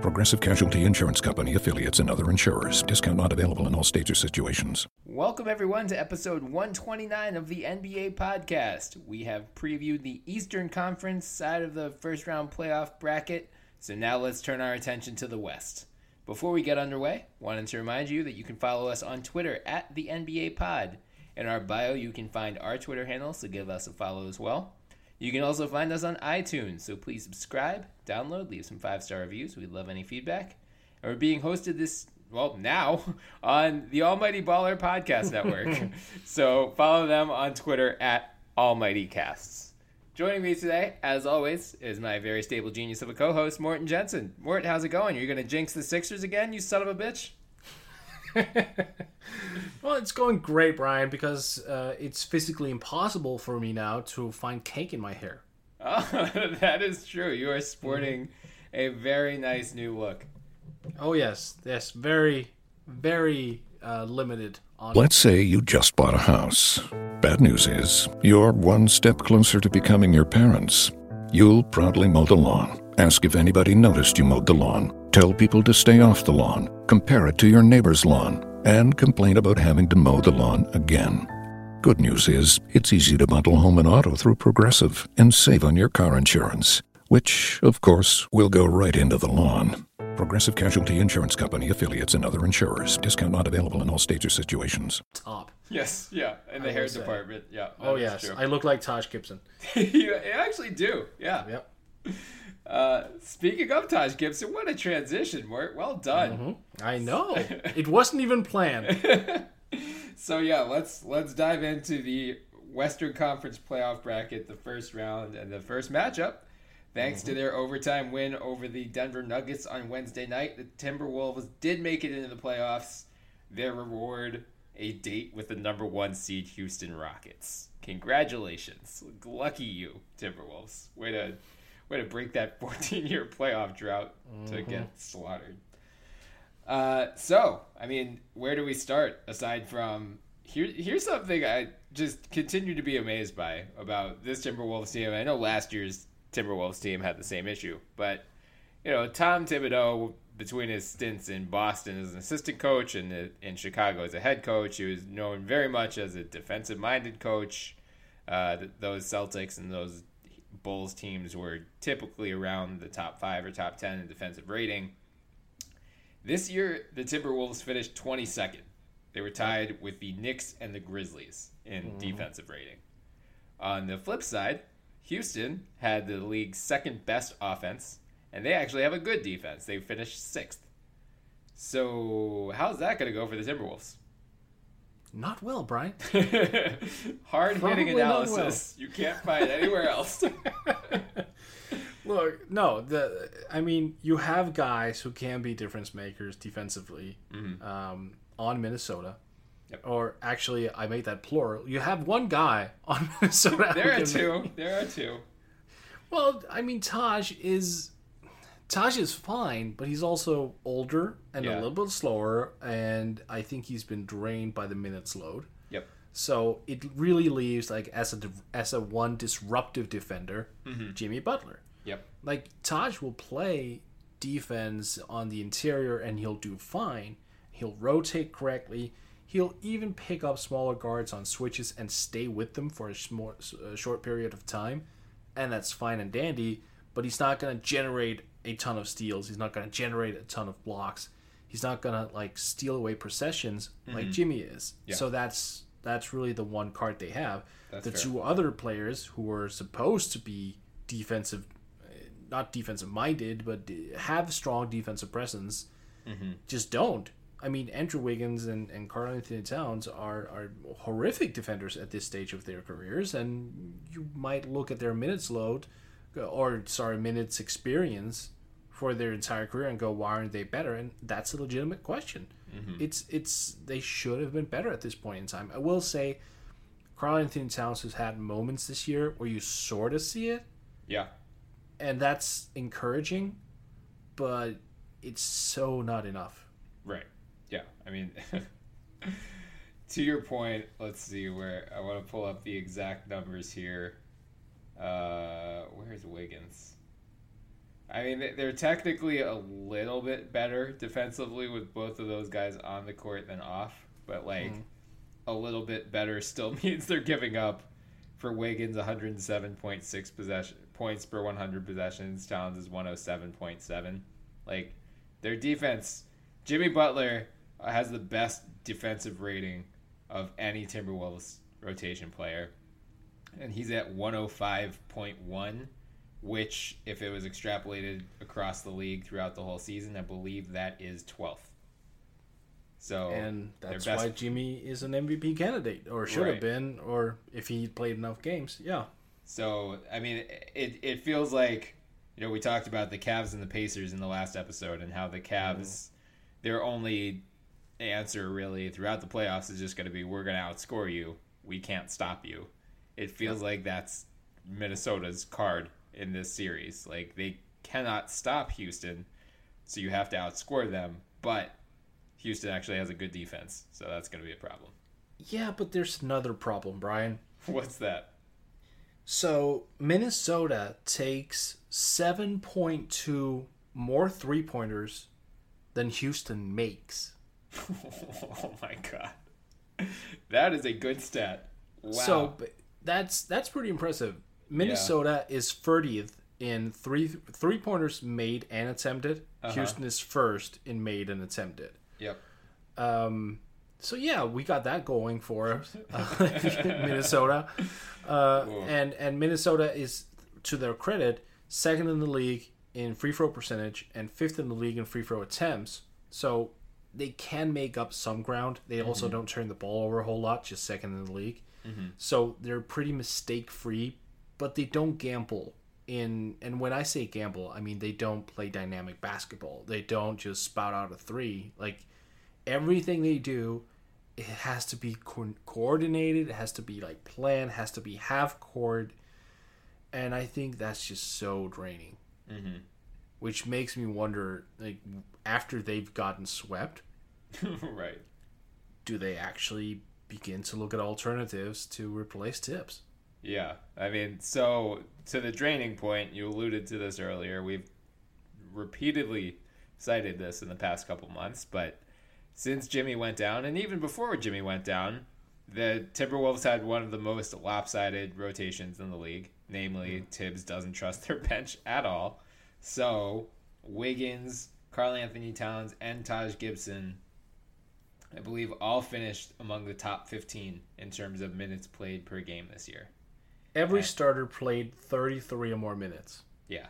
Progressive Casualty Insurance Company affiliates and other insurers. Discount not available in all states or situations. Welcome, everyone, to episode 129 of the NBA podcast. We have previewed the Eastern Conference side of the first round playoff bracket, so now let's turn our attention to the West. Before we get underway, wanted to remind you that you can follow us on Twitter at the NBA Pod. In our bio, you can find our Twitter handle, so give us a follow as well. You can also find us on iTunes, so please subscribe, download, leave some five star reviews. We'd love any feedback. And we're being hosted this, well, now on the Almighty Baller Podcast Network. so follow them on Twitter at Almighty Casts. Joining me today, as always, is my very stable genius of a co host, Morten Jensen. Mort, how's it going? You're going to jinx the Sixers again, you son of a bitch? well, it's going great, Bryan, because uh, it's physically impossible for me now to find cake in my hair. Oh, that is true. You are sporting a very nice new look. Oh yes, yes, very, very uh, limited. On Let's say you just bought a house. Bad news is, you're one step closer to becoming your parents. You'll proudly mow the lawn. Ask if anybody noticed you mowed the lawn. Tell people to stay off the lawn. Compare it to your neighbor's lawn. And complain about having to mow the lawn again. Good news is, it's easy to bundle home and auto through Progressive and save on your car insurance, which, of course, will go right into the lawn. Progressive Casualty Insurance Company affiliates and other insurers. Discount not available in all states or situations. top. Yes, yeah, in the I hair will say. department. Yeah. Oh is yes, true. I look like Taj Gibson. you actually do. Yeah. Yep. Uh, speaking of Taj Gibson, what a transition, Mort. Well done. I know. it wasn't even planned. So yeah, let's let's dive into the Western Conference playoff bracket, the first round and the first matchup. Thanks to their overtime win over the Denver Nuggets on Wednesday night, the Timberwolves did make it into the playoffs. Their reward, a date with the number one seed Houston Rockets. Congratulations. Lucky you, Timberwolves. Way to way to break that 14 year playoff drought to get slaughtered. Uh, so, I mean, where do we start aside from here? Here's something I just continue to be amazed by about this Timberwolves team. I know last year's Timberwolves team had the same issue, but you know, Tom Thibodeau between his stints in Boston as an assistant coach and in Chicago as a head coach, he was known very much as a defensive-minded coach. Uh, those Celtics and those Bulls teams were typically around the top five or top ten in defensive rating. This year, the Timberwolves finished 22nd. They were tied with the Knicks and the Grizzlies in mm-hmm. defensive rating. On the flip side, Houston had the league's second best offense, and they actually have a good defense. They finished sixth. So, how's that going to go for the Timberwolves? Not well, Bryan. Hard hitting Probably not analysis. You can't find anywhere else. Look, no, the I mean, you have guys who can be difference makers defensively um, on Minnesota. Yep. Or actually, I made that plural. You have one guy on Minnesota. there are two. make- There are two. Well, I mean, Taj is Taj is fine, but he's also older and Yeah. a little bit slower, and I think he's been drained by the minutes load. Yep. So it really leaves like as a as a one disruptive defender, mm-hmm. Jimmy Butler. Yep. Like Taj will play defense on the interior and he'll do fine. He'll rotate correctly. He'll even pick up smaller guards on switches and stay with them for a, small, a short period of time, and that's fine and dandy. But he's not going to generate a ton of steals. He's not going to generate a ton of blocks. He's not gonna like steal away possessions like Jimmy is. Mm-hmm. Yeah. So that's that's really the one card they have. That's the fair. two other players who were supposed to be defensive, uh, not defensive minded, but have strong defensive presence, Mm-hmm. just don't. I mean, Andrew Wiggins and, and Carl Anthony Towns are, are horrific defenders at this stage of their careers, and you might look at their minutes load, or sorry, minutes experience for their entire career and go, why aren't they better? And that's a legitimate question. Mm-hmm. It's it's they should have been better at this point in time. I will say, Carl Anthony Towns has had moments this year where you sort of see it, Yeah. and that's encouraging, but it's so not enough. Right. Yeah. I mean, to your point, let's see where I want to pull up the exact numbers here. Uh, where's Wiggins? I mean, they- they're technically a little bit better defensively with both of those guys on the court than off, but like a little bit better still means they're giving up for Wiggins 107.6 possession points per 100 possessions. Towns is 107.7. Like their defense, Jimmy Butler has the best defensive rating of any Timberwolves rotation player, and he's at 105.1, which, if it was extrapolated across the league throughout the whole season, I believe that is 12th. So and that's why Jimmy is an MVP candidate, or should Right. have been, or if he played enough games, yeah. So I mean, it it feels like you know we talked about the Cavs and the Pacers in the last episode, and how the Cavs mm-hmm. their only answer really throughout the playoffs is just going to be we're going to outscore you, we can't stop you. It feels like that's Minnesota's card in this series. Like they cannot stop Houston, so you have to outscore them, but Houston actually has a good defense, so that's going to be a problem. Yeah, but there's another problem, Bryan. What's that? So Minnesota takes 7.2 more three pointers than Houston makes. oh my god. That is a good stat. Wow. So that's that's pretty impressive. Minnesota is 30th in three three pointers made and attempted. Uh-huh. Houston is first in made and attempted. yep. Um, so yeah, we got that going for us, Minnesota, uh, and and Minnesota is, to their credit, second in the league in free throw percentage and fifth in the league in free throw attempts. So they can make up some ground. They also don't turn the ball over a whole lot, just second in the league. So they're pretty mistake free, but they don't gamble. In and when I say gamble, I mean they don't play dynamic basketball. They don't just spout out a three. Like everything they do it has to be co- coordinated it has to be like planned has to be half court and i think that's just so draining Mm-hmm. which makes me wonder like after they've gotten swept right. do they actually begin to look at alternatives to replace Thibs Yeah. I mean, so to the draining point, you alluded to this earlier. We've repeatedly cited this in the past couple months, but since Jimmy went down, and even before Jimmy went down, the Timberwolves had one of the most lopsided rotations in the league. Namely, mm-hmm. Thibs doesn't trust their bench at all. So, Wiggins, Carl Anthony Towns, and Taj Gibson, I believe, all finished among the top 15 in terms of minutes played per game this year. every Right. starter played 33 or more minutes Yeah.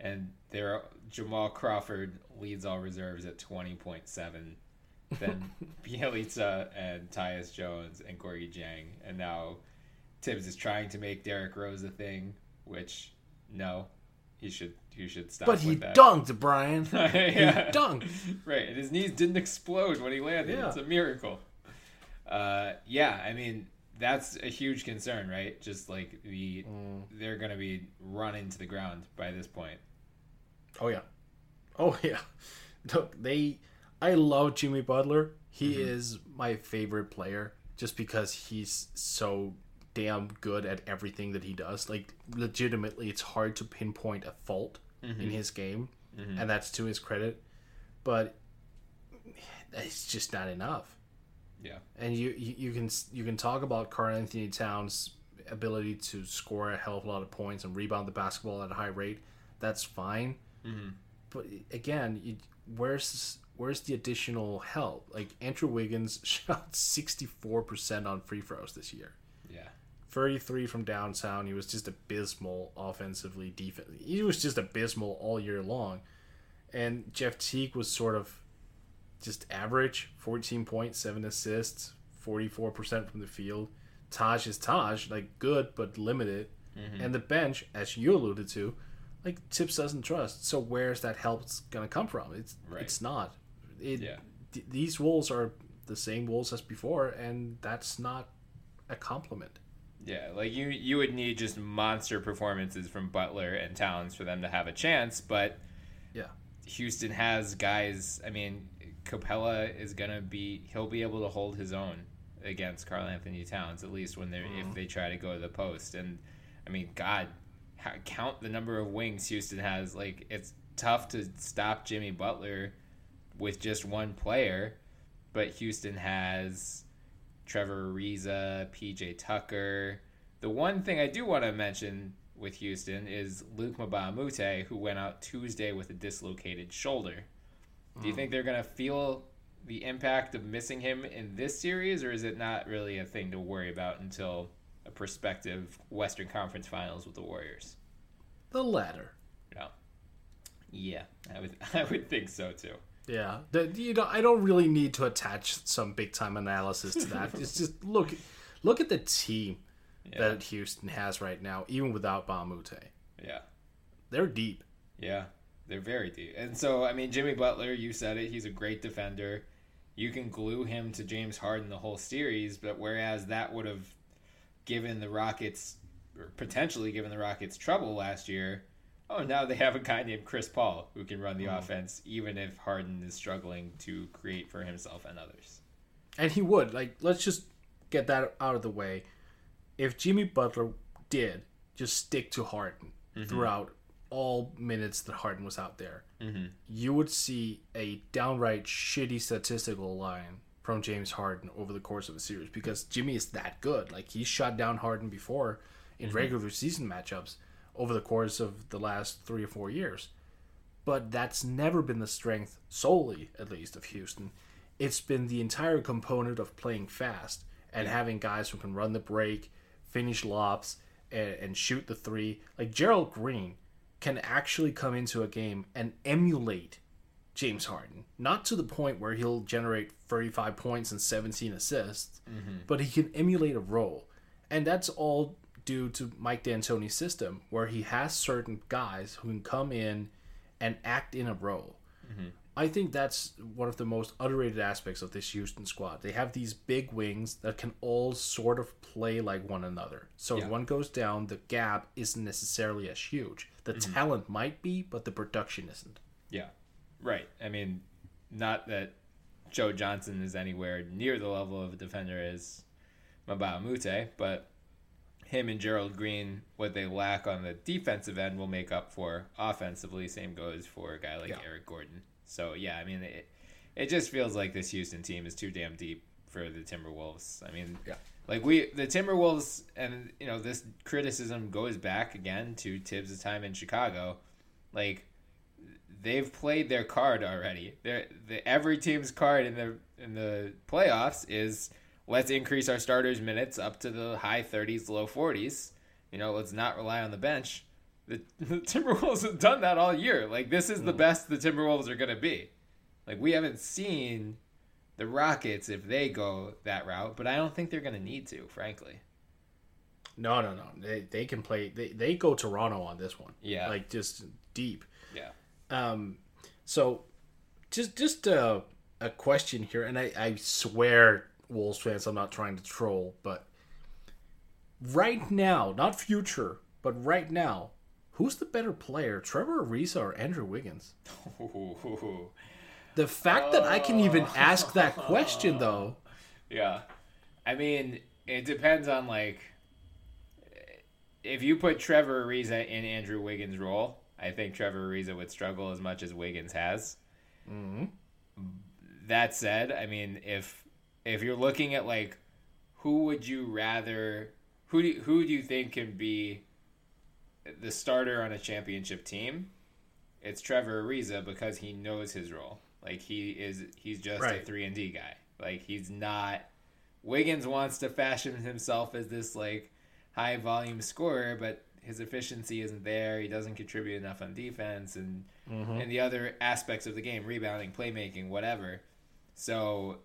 And there Jamal Crawford leads all reserves at 20.7. Then Bjelica and Tyus Jones and Gorgui Dieng. And now Thibs is trying to make Derrick Rose a thing, which no, he should he should stop but he that. dunked Bryan yeah. he dunked Right, and his knees didn't explode when he landed. Yeah. It's a miracle. Uh, yeah, I mean that's a huge concern, right? Just like the they're gonna be run into the ground by this point. Oh yeah, oh yeah. Look, they. I love Jimmy Butler. He is my favorite player just because he's so damn good at everything that he does. Like legitimately, it's hard to pinpoint a fault in mm-hmm. his game, mm-hmm. and that's to his credit. But it's just not enough. Yeah, And you, you you can you can talk about Carl Anthony Towns' ability to score a hell of a lot of points and rebound the basketball at a high rate. That's fine. Mm-hmm. But again, you, where's where's the additional help? Like Andrew Wiggins shot 64% on free throws this year. Yeah. 33 from downtown. He was just abysmal offensively, defense. He was just abysmal all year long. And Jeff Teague was sort of just average 14 points, 7 assists, 44% from the field. Taj is Taj, like good but limited. Mm-hmm. And the bench, as you alluded to, like Thibs doesn't trust. So where's that help going to come from? It's Right. it's not. It, Yeah. th- these Wolves are the same Wolves as before, and that's not a compliment. Yeah, like you you would need just monster performances from Butler and Towns for them to have a chance, but Yeah. Houston has guys. I mean, Capela is gonna be he'll be able to hold his own against Carl Anthony Towns at least when they are if mm-hmm. they try to go to the post. And I mean, God, count the number of wings Houston has. Like it's tough to stop Jimmy Butler with just one player, but Houston has Trevor Ariza, PJ Tucker. The one thing I do want to mention with Houston is Luc Mbah a Moute, who went out Tuesday with a dislocated shoulder. Do you mm. think they're going to feel the impact of missing him in this series, or is it not really a thing to worry about until a prospective Western Conference Finals with the Warriors? The latter. Yeah, yeah, I would, I would think so too. Yeah, the, you know, I don't really need to attach some big time analysis to that. it's just look, look at the team that Houston has right now, even without Mbah a Moute. Yeah. They're deep. Yeah, they're very deep. And so, I mean, Jimmy Butler, you said it, he's a great defender. You can glue him to James Harden the whole series, but whereas that would have given the Rockets, or potentially given the Rockets trouble last year, oh, now they have a guy named Chris Paul who can run the hmm. offense, even if Harden is struggling to create for himself and others. And he would. Like, let's just get that out of the way. If Jimmy Butler did just stick to Harden mm-hmm. throughout all minutes that Harden was out there, mm-hmm. you would see a downright shitty statistical line from James Harden over the course of a series because Jimmy is that good. Like, he shot down Harden before in mm-hmm. regular season matchups over the course of the last three or four years. But that's never been the strength, solely at least, of Houston. It's been the entire component of playing fast and having guys who can run the break, finish lobs, and, and shoot the three. Like Gerald Green can actually come into a game and emulate James Harden. Not to the point where he'll generate 35 points and 17 assists, mm-hmm. but he can emulate a role. And that's all due to Mike D'Antoni's system, where he has certain guys who can come in and act in a role. Mm-hmm. I think that's one of the most underrated aspects of this Houston squad. They have these big wings that can all sort of play like one another. So Yeah. if one goes down, the gap isn't necessarily as huge. The mm-hmm. talent might be, but the production isn't. Yeah, right. I mean, not that Joe Johnson is anywhere near the level of a defender as Mbah a Moute, but him and Gerald Green, what they lack on the defensive end, will make up for offensively. Same goes for a guy like Yeah. Eric Gordon. So yeah, I mean, it it just feels like this Houston team is too damn deep for the Timberwolves. I mean, Yeah. like we the Timberwolves, and you know this criticism goes back again to Thibs' time in Chicago. Like they've played their card already. They're, the every team's card in the in the playoffs is let's increase our starters minutes up to the high 30s, low 40s. You know, let's not rely on the bench. The, the Timberwolves have done that all year. Like this is the best the Timberwolves are going to be. Like we haven't seen the Rockets if they go that route, but I don't think they're going to need to, frankly. No, no, no. They, they can play. They, they go Toronto on this one. Yeah. Like just deep. Yeah. Um, so just just a, a question here, and I, I swear, Wolves fans, I'm not trying to troll, but right now, not future, but right now, who's the better player, Trevor Ariza or Andrew Wiggins? The fact that I can even oh. ask that question, though, Yeah. I mean, it depends on like if you put Trevor Ariza in Andrew Wiggins' role, I think Trevor Ariza would struggle as much as Wiggins has. Mm-hmm. That said, I mean, if if you're looking at like who would you rather who do, who do you think can be the starter on a championship team? It's Trevor Ariza because he knows his role. Like he is he's just a 3 and D guy. Like he's not Wiggins wants to fashion himself as this like high volume scorer, but his efficiency isn't there. He doesn't contribute enough on defense and mm-hmm. and the other aspects of the game, rebounding, playmaking, whatever. So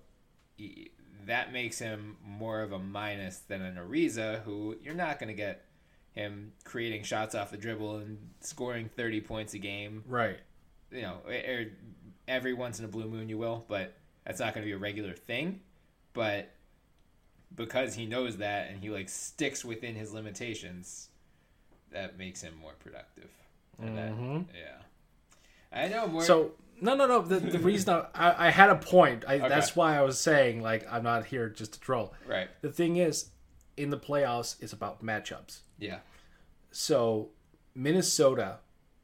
that makes him more of a minus than an Ariza, who you're not going to get him creating shots off the dribble and scoring 30 points a game. Right. You know, or er, every once in a blue moon you will, but that's not going to be a regular thing. But because he knows that and he like sticks within his limitations, that makes him more productive. And that, mm-hmm. yeah. I know more. So no, no, no. The, the reason I, I, I had a point. I, Okay. That's why I was saying like I'm not here just to troll. right. The thing is, in the playoffs, it's about matchups. Yeah. So Minnesota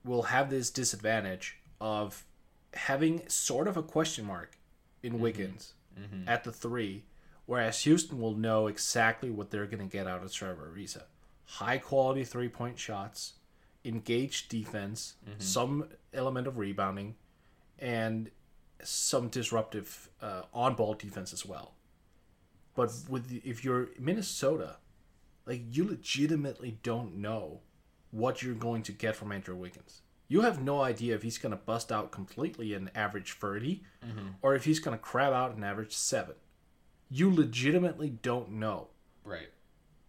will have this disadvantage of having sort of a question mark in mm-hmm. Wiggins mm-hmm. at the three, whereas Houston will know exactly what they're going to get out of Trevor Ariza. High quality three point shots, engaged defense, mm-hmm. some element of rebounding, and some disruptive uh, on ball defense as well. But with the, if you're Minnesota, like you legitimately don't know what you're going to get from Andrew Wiggins. You have no idea if he's going to bust out completely and average 30 or if he's going to crab out and average 7. You legitimately don't know. Right.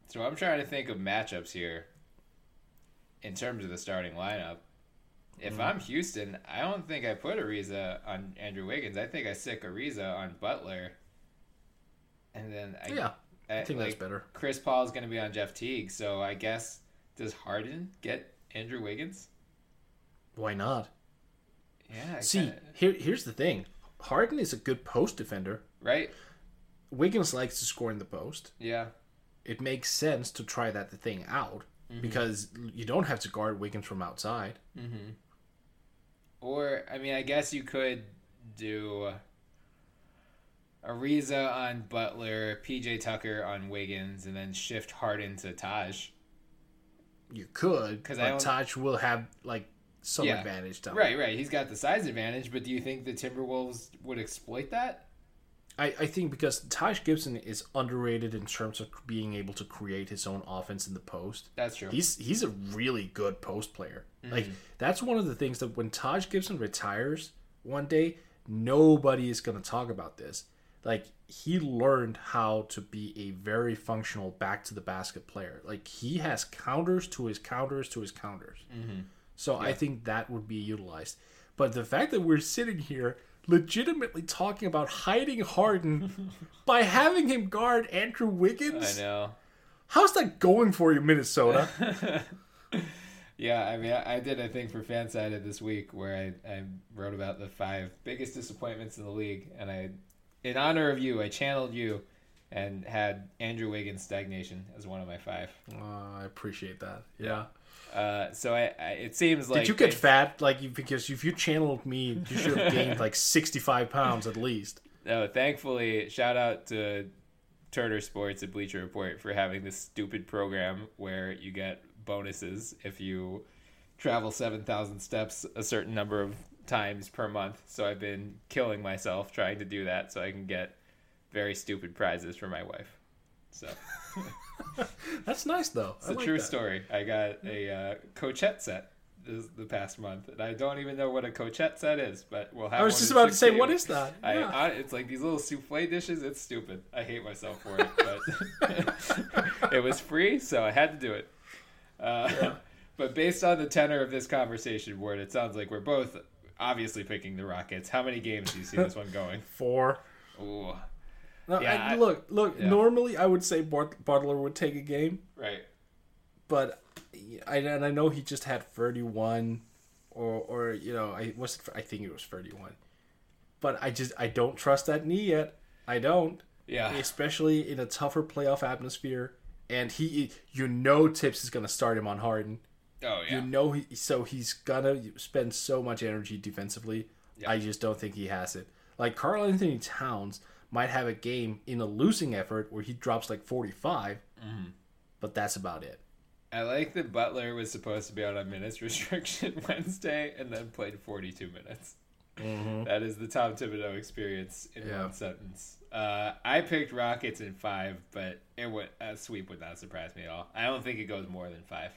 So I'm trying to think of matchups here in terms of the starting lineup. If mm. I'm Houston, I don't think I put Ariza on Andrew Wiggins. I think I stick Ariza on Butler. And then I, Yeah, I think that's better. Chris Paul is going to be on Jeff Teague, so I guess does Harden get Andrew Wiggins? Why not? Yeah. I See, kinda- here here's the thing. Harden is a good post defender. right? Wiggins likes to score in the post. Yeah. It makes sense to try that thing out mm-hmm. because you don't have to guard Wiggins from outside. Mm-hmm. Or I mean, I guess you could do Ariza on Butler, PJ Tucker on Wiggins, and then shift Harden to Taj. You could, because Taj will have like some Yeah. advantage to him. Right, right. He's got the size advantage, but do you think the Timberwolves would exploit that? I, I think because Taj Gibson is underrated in terms of being able to create his own offense in the post. That's true. He's he's a really good post player. Mm-hmm. Like that's one of the things that when Taj Gibson retires one day, nobody is going to talk about this. Like he learned how to be a very functional back to the basket player. Like he has counters to his counters to his counters. Mm-hmm. So I think that would be utilized. But the fact that we're sitting here legitimately talking about hiding Harden by having him guard Andrew Wiggins, I know. how's that going for you, Minnesota? Yeah, I mean, I, I did a thing for Fansided this week where I, I wrote about the five biggest disappointments in the league, and I, in honor of you, I channeled you, and had Andrew Wiggins stagnation as one of my five. Uh, I appreciate that. Yeah. Uh, so I, I, it seems like Did you get fat? Like, you, because if you channeled me, you should have gained like sixty-five pounds at least. No, thankfully, shout out to Turner Sports and Bleacher Report for having this stupid program where you get bonuses if you travel 7,000 steps a certain number of times per month. So I've been killing myself trying to do that so I can get very stupid prizes for my wife. So That's nice though. it's a true story. I got a uh, cocotte set this, the past month, and I don't even know what a cocotte set is, but we'll have I was just about to say, 6 what a.m. that? I, Yeah. I, it's like these little souffle dishes. It's stupid. I hate myself for it, but it was free, so I had to do it. Uh, But based on the tenor of this conversation, Ward, it sounds like we're both obviously picking the Rockets. How many games do you see this one going? Four. Ooh, No, Yeah, I- I- look, look. yeah. Normally, I would say Bart- Butler would take a game, right. but I and I know he just had thirty-one, or or you know, I was I think it was thirty-one, but I just I don't trust that knee yet. I don't. Yeah. especially in a tougher playoff atmosphere. And he, you know, Thibs is going to start him on Harden. Oh yeah. You know, he, so he's gonna spend so much energy defensively. Yeah. I just don't think he has it. Like Carl Anthony Towns might have a game in a losing effort where he drops like 45, Mm-hmm. but that's about it. I like that Butler was supposed to be out on minutes restriction Wednesday and then played 42 minutes. That is the Tom Thibodeau experience in Yeah. one sentence. Uh, I picked Rockets in five, but it would a sweep would not surprise me at all. I don't think it goes more than five.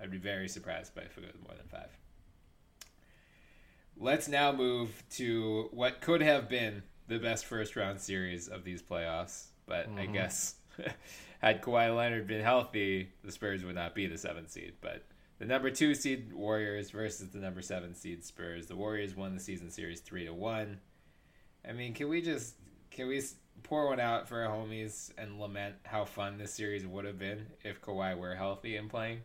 I'd be very surprised by if it goes more than five. Let's now move to what could have been the best first round series of these playoffs, but I guess had Kawhi Leonard been healthy, the Spurs would not be the seventh seed. But the number two seed Warriors versus the number seven seed Spurs. The Warriors won the season series three to one. I mean, can we just can we pour one out for our homies and lament how fun this series would have been if Kawhi were healthy and playing?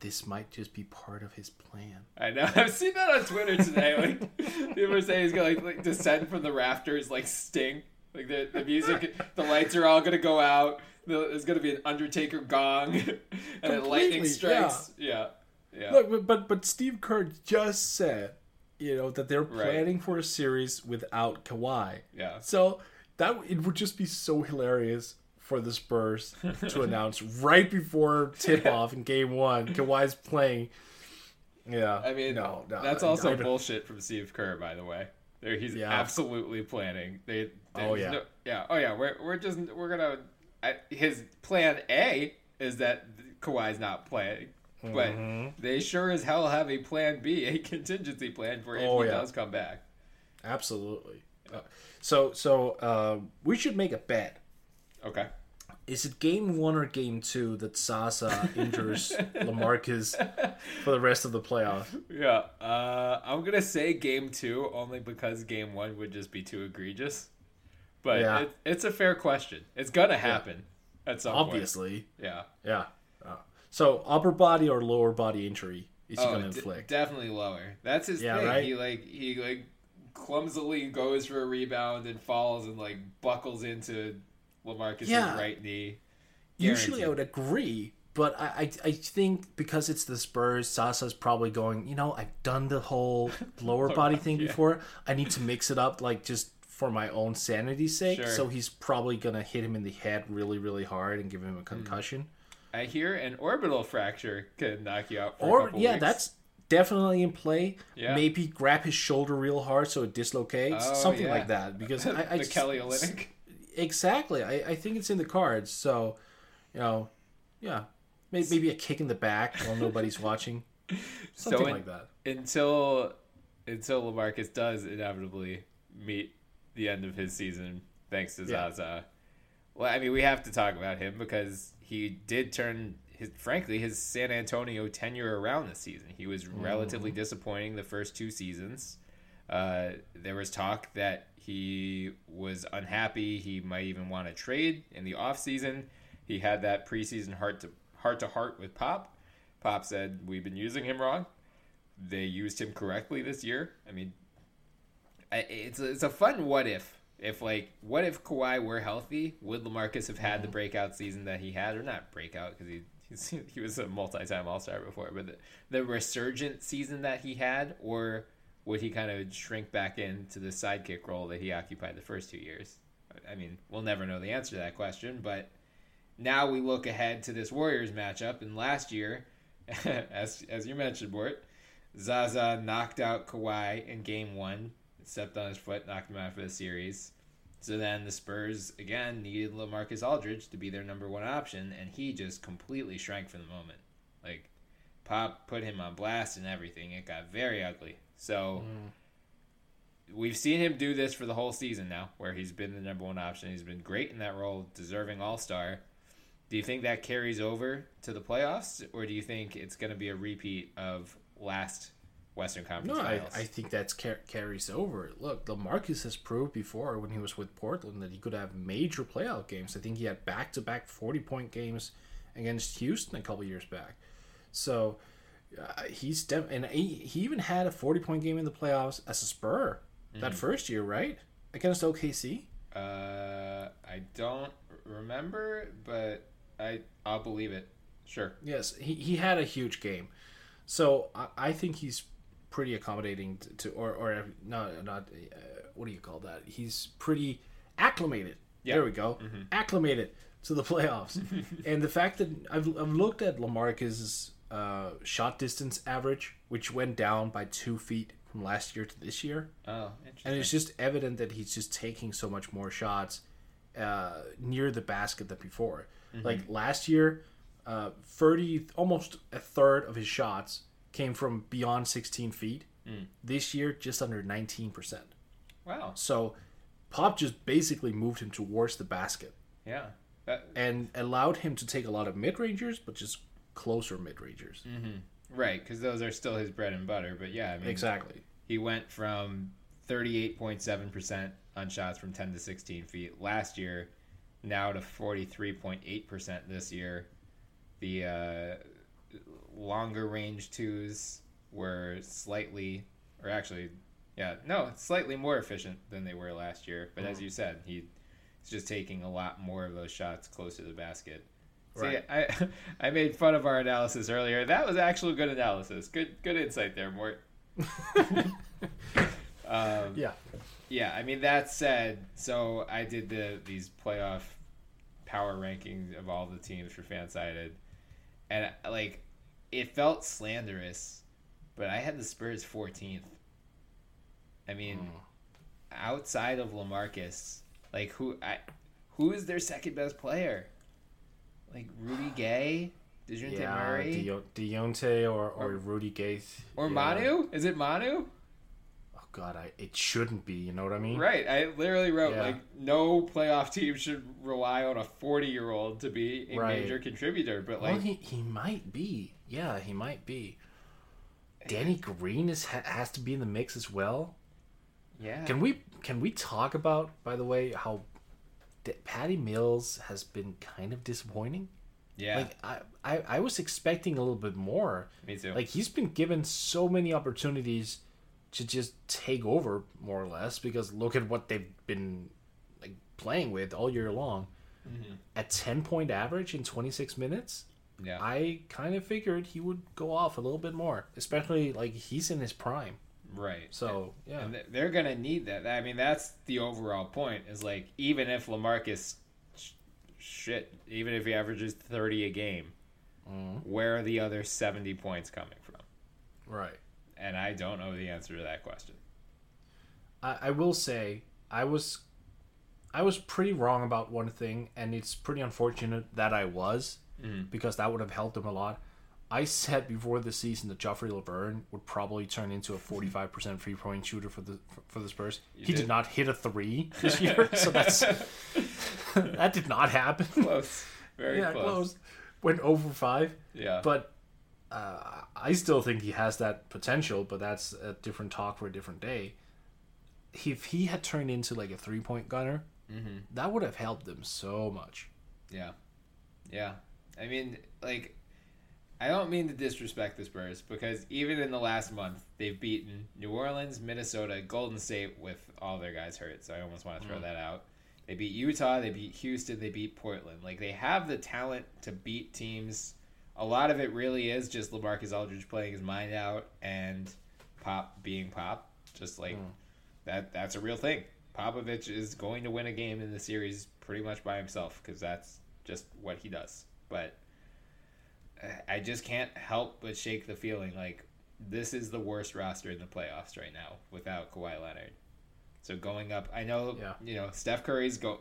This might just be part of his plan. I know. I've seen that on Twitter today. Like people are saying he's gonna like, like descend from the rafters like Sting. Like the the music, the lights are all gonna go out. The- There's gonna be an Undertaker gong, and then lightning strikes. Yeah, yeah. Look, but, but but Steve Kerr just said, you know, that they're Right. planning for a series without Kawhi. Yeah. So that it would just be so hilarious for the Spurs to announce right before tip off in Game One, Kawhi's playing. Yeah, I mean, no, no, that's I- also bullshit from Steve Kerr, by the way. There, he's Yeah. absolutely planning. They, Oh, yeah. no- yeah, oh yeah. We're we're just we're gonna. I, his plan A is that Kawhi's not playing, but Mm-hmm. they sure as hell have a plan B, a contingency plan for if Oh, he yeah. does come back. absolutely. Uh, so so uh, we should make a bet. Okay. Is it game one or game two that Zaza injures Lamarcus for the rest of the playoff? Yeah. Uh, I'm gonna say game two only because game one would just be too egregious. But Yeah. it, it's a fair question. It's gonna happen at some point. Obviously, Yeah. yeah. Uh, so upper body or lower body injury is he Oh, going to d- inflict? definitely lower. That's his Yeah, thing. right? He like he like clumsily goes for a rebound and falls and like buckles into Lamarcus's Yeah. right knee. Usually, I would agree, but I, I I think because it's the Spurs, Zaza's probably going. You know, I've done the whole lower body thing before. I need to mix it up, like just for my own sanity's sake. Sure. So he's probably gonna hit him in the head really, really hard and give him a concussion. Hmm. I hear an orbital fracture could knock you out. For a Or yeah, weeks. that's definitely in play. Yeah. Maybe grab his shoulder real hard so it dislocates, Oh, something yeah. like that. Because I, I the just- Kelly Olynyk. exactly. I, I think it's in the cards. So, you know, yeah, maybe, maybe a kick in the back while nobody's watching, something in- like that. until until Lamarcus does inevitably meet the end of his season, thanks to Yeah. Zaza. Well, I mean, we have to talk about him because he did turn his, frankly, his San Antonio tenure around this season. He was relatively disappointing the first two seasons. Uh, there was talk that he was unhappy. He might even want to trade in the offseason. He had that preseason heart to heart to heart with Pop. Pop said, "We've been using him wrong. They used him correctly this year." I mean, it's a, it's a fun what if. If like, what if Kawhi were healthy? Would Lamarcus have had the mm-hmm. breakout season that he had, or not breakout because he he's, he was a multi-time All Star before, but the, the resurgent season that he had, or would he kind of shrink back into the sidekick role that he occupied the first two years? I mean, we'll never know the answer to that question, but now we look ahead to this Warriors matchup, and last year, as as you mentioned, Mort, Zaza knocked out Kawhi in Game One, stepped on his foot, knocked him out for the series. So then the Spurs again needed LaMarcus Aldridge to be their number one option, and he just completely shrank for the moment. Like Pop put him on blast and everything. It got very ugly. So mm. we've seen him do this for the whole season now, where he's been the number one option. He's been great in that role, deserving All Star. Do you think that carries over to the playoffs, or do you think it's going to be a repeat of last Western Conference No, I, I think that's car- carries over. Look, Lamarcus has proved before when he was with Portland that he could have major playoff games. I think he had back to back 40 point games against Houston a couple years back. So uh, he's def- and he, he even had a 40 point game in the playoffs as a Spur Mm-hmm. that first year, right? Against OKC? Uh, I don't remember, but I I'll believe it. Sure. Yes, he, he had a huge game. So I, I think he's pretty accommodating to, to or, or no, not, uh, what do you call that? He's pretty acclimated. Yeah. There we go. Acclimated to the playoffs. and the fact that I've, I've looked at Lamarcus's uh, shot distance average, which went down by two feet from last year to this year. Oh, interesting. And it's just evident that he's just taking so much more shots uh, near the basket than before. Like last year, uh, 30, almost a third of his shots came from beyond 16 feet. This year, just under 19%. wow. So Pop just basically moved him towards the basket Yeah. That, and allowed him to take a lot of mid rangers, but just closer mid rangers. right, because those are still his bread and butter. But yeah, I mean, Exactly. he went from 38.7% on shots from 10 to 16 feet last year, now to 43.8% this year. The uh, longer range twos were slightly, or actually, yeah, no, slightly more efficient than they were last year. But as you said, he, he's just taking a lot more of those shots close to the basket. See, I I made fun of our analysis earlier. That was actual good analysis. Good good insight there, Mort. um, Yeah. yeah, I mean that said, so I did the these playoff power rankings of all the teams for Fansided, and like it felt slanderous, but I had the Spurs 14th. I mean, hmm. outside of Lamarcus, like who I who is their second best player? Like Rudy Gay, Dejounte Yeah, Murray, Deo- Deontay or, or Rudy Gay. or yeah. Manu? Is it Manu? God, I, it shouldn't be. You know what I mean? Right. I literally wrote Yeah. like no playoff team should rely on a 40 year old to be a Right. major contributor. But Well, like, he, he might be. Yeah, he might be. Danny Green is ha- has to be in the mix as well. yeah, Can we can we talk about, by the way, how D- Patty Mills has been kind of disappointing? yeah, Like I, I I was expecting a little bit more. me too. Like he's been given so many opportunities to just take over more or less because look at what they've been like playing with all year long. Mm-hmm. At 10 point average in 26 minutes, yeah, I kind of figured he would go off a little bit more, especially like he's in his prime. right. So, yeah. and they're gonna need that. I mean, that's the overall point. Is like even if Lamarcus, sh- shit, even if he averages 30 a game, Mm-hmm. where are the other 70 points coming from? Right. And I don't know the answer to that question. I, I will say I was I was pretty wrong about one thing, and it's pretty unfortunate that I was mm-hmm. because that would have helped him a lot. I said before the season that Joffrey Lauvergne would probably turn into a 45% free point shooter for the for the Spurs. he did. did. not hit a three this year, so that's that did not happen. Close, very yeah, close. close. Went over five. Yeah, But uh, I still think he has that potential, but that's a different talk for a different day. If he had turned into like a three point gunner, that would have helped them so much. Yeah. Yeah. I mean, like, I don't mean to disrespect the Spurs because even in the last month, they've beaten New Orleans, Minnesota, Golden State with all their guys hurt. So I almost want to throw that out. They beat Utah, they beat Houston, they beat Portland. Like, they have the talent to beat teams. A lot of it really is just Lamarcus Aldridge playing his mind out and Pop being Pop. Just like hmm. that, that's a real thing. Popovich is going to win a game in the series pretty much by himself because that's just what he does. But I just can't help but shake the feeling like this is the worst roster in the playoffs right now without Kawhi Leonard. So going up, I know Yeah. you know Steph Curry's go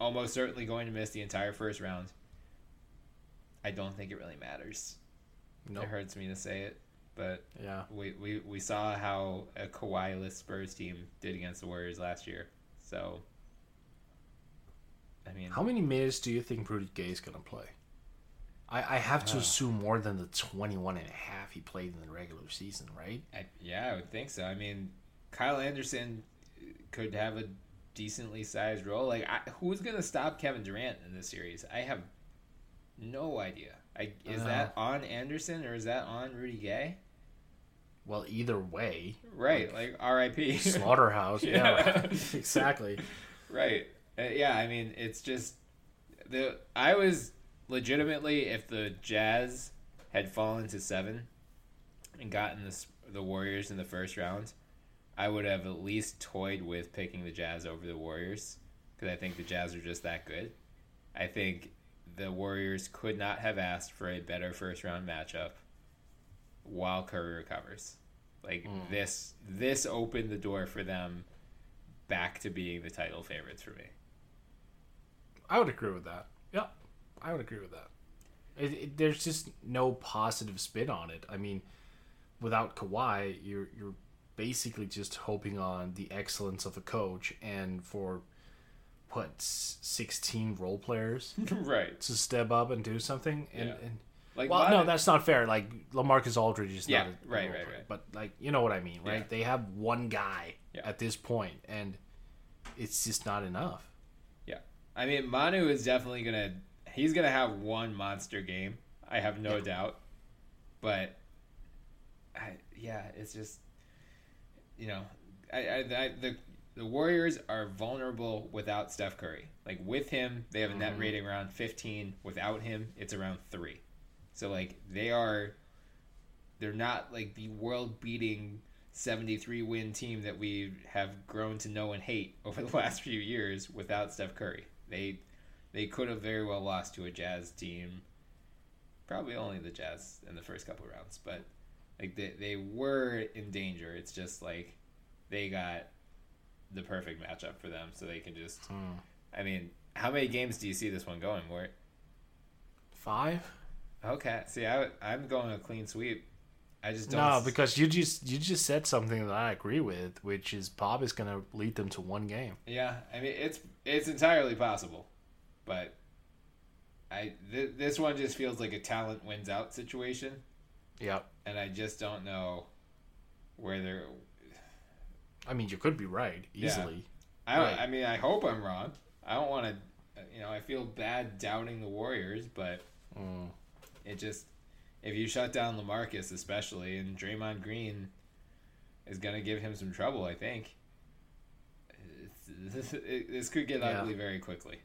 almost certainly going to miss the entire first round. I don't think it really matters. No, It hurts me to say it, but yeah, we, we, we saw how a Kawhi-less Spurs team did against the Warriors last year. So, I mean, how many minutes do you think Rudy Gay is gonna play? I, I have to uh. assume more than the 21 and a half he played in the regular season, right? I, yeah, I would think so. I mean, Kyle Anderson could have a decently sized role. Like, I, who's going to stop Kevin Durant in this series? I have no idea. I, is know. that on Anderson or is that on Rudy Gay? Well, either way, Right, like R.I.P. slaughterhouse. yeah, Yeah. exactly. Right. Uh, yeah, I mean, it's just the I was legitimately if the Jazz had fallen to 7 and gotten this the Warriors in the first round, I would have at least toyed with picking the Jazz over the Warriors cuz I think the Jazz are just that good. I think the Warriors could not have asked for a better first round matchup while Curry recovers. Like Mm. this this opened the door for them back to being the title favorites for me. I would agree with that. Yeah, I would agree with that. It, it, there's just no positive spin on it. I mean, without Kawhi, you're you're basically just hoping on the excellence of a coach and for what 16 role players right. to step up and do something. And, Yeah. and Like well, no, that's not fair. Like Lamarcus Aldridge is Yeah, not a right, role right, player. right. But like you know what I mean, right? Yeah. They have one guy at this point, and it's just not enough. Yeah. I mean, Manu is definitely going to he's to have one monster game. I have no doubt. But I yeah, it's just you know, I, I, I the the Warriors are vulnerable without Steph Curry. Like with him, they have a net mm-hmm. rating around 15. Without him, it's around 3. So like they are they're not like the world-beating 73 win team that we have grown to know and hate over the last few years without Steph Curry. They they could have very well lost to a Jazz team. Probably only the Jazz in the first couple rounds, but like they they were in danger. It's just like they got the perfect matchup for them, so they can just. Hmm. I mean, how many games do you see this one going? Where Five? okay, see, I I'm going a clean sweep. I just don't. No, because you just you just said something that I agree with, which is Bob is going to lead them to one game. Yeah, I mean it's it's entirely possible, but I th- this one just feels like a talent wins out situation, Yep. and I just don't know where they're. I mean, you could be right Yeah. easily. I Right. I mean I hope I'm wrong. I don't want to, you know, I feel bad doubting the Warriors, but Mm. it just if you shut down Lamarcus especially, and Draymond Green is gonna give him some trouble, I think. This, it, this could get Yeah. ugly very quickly.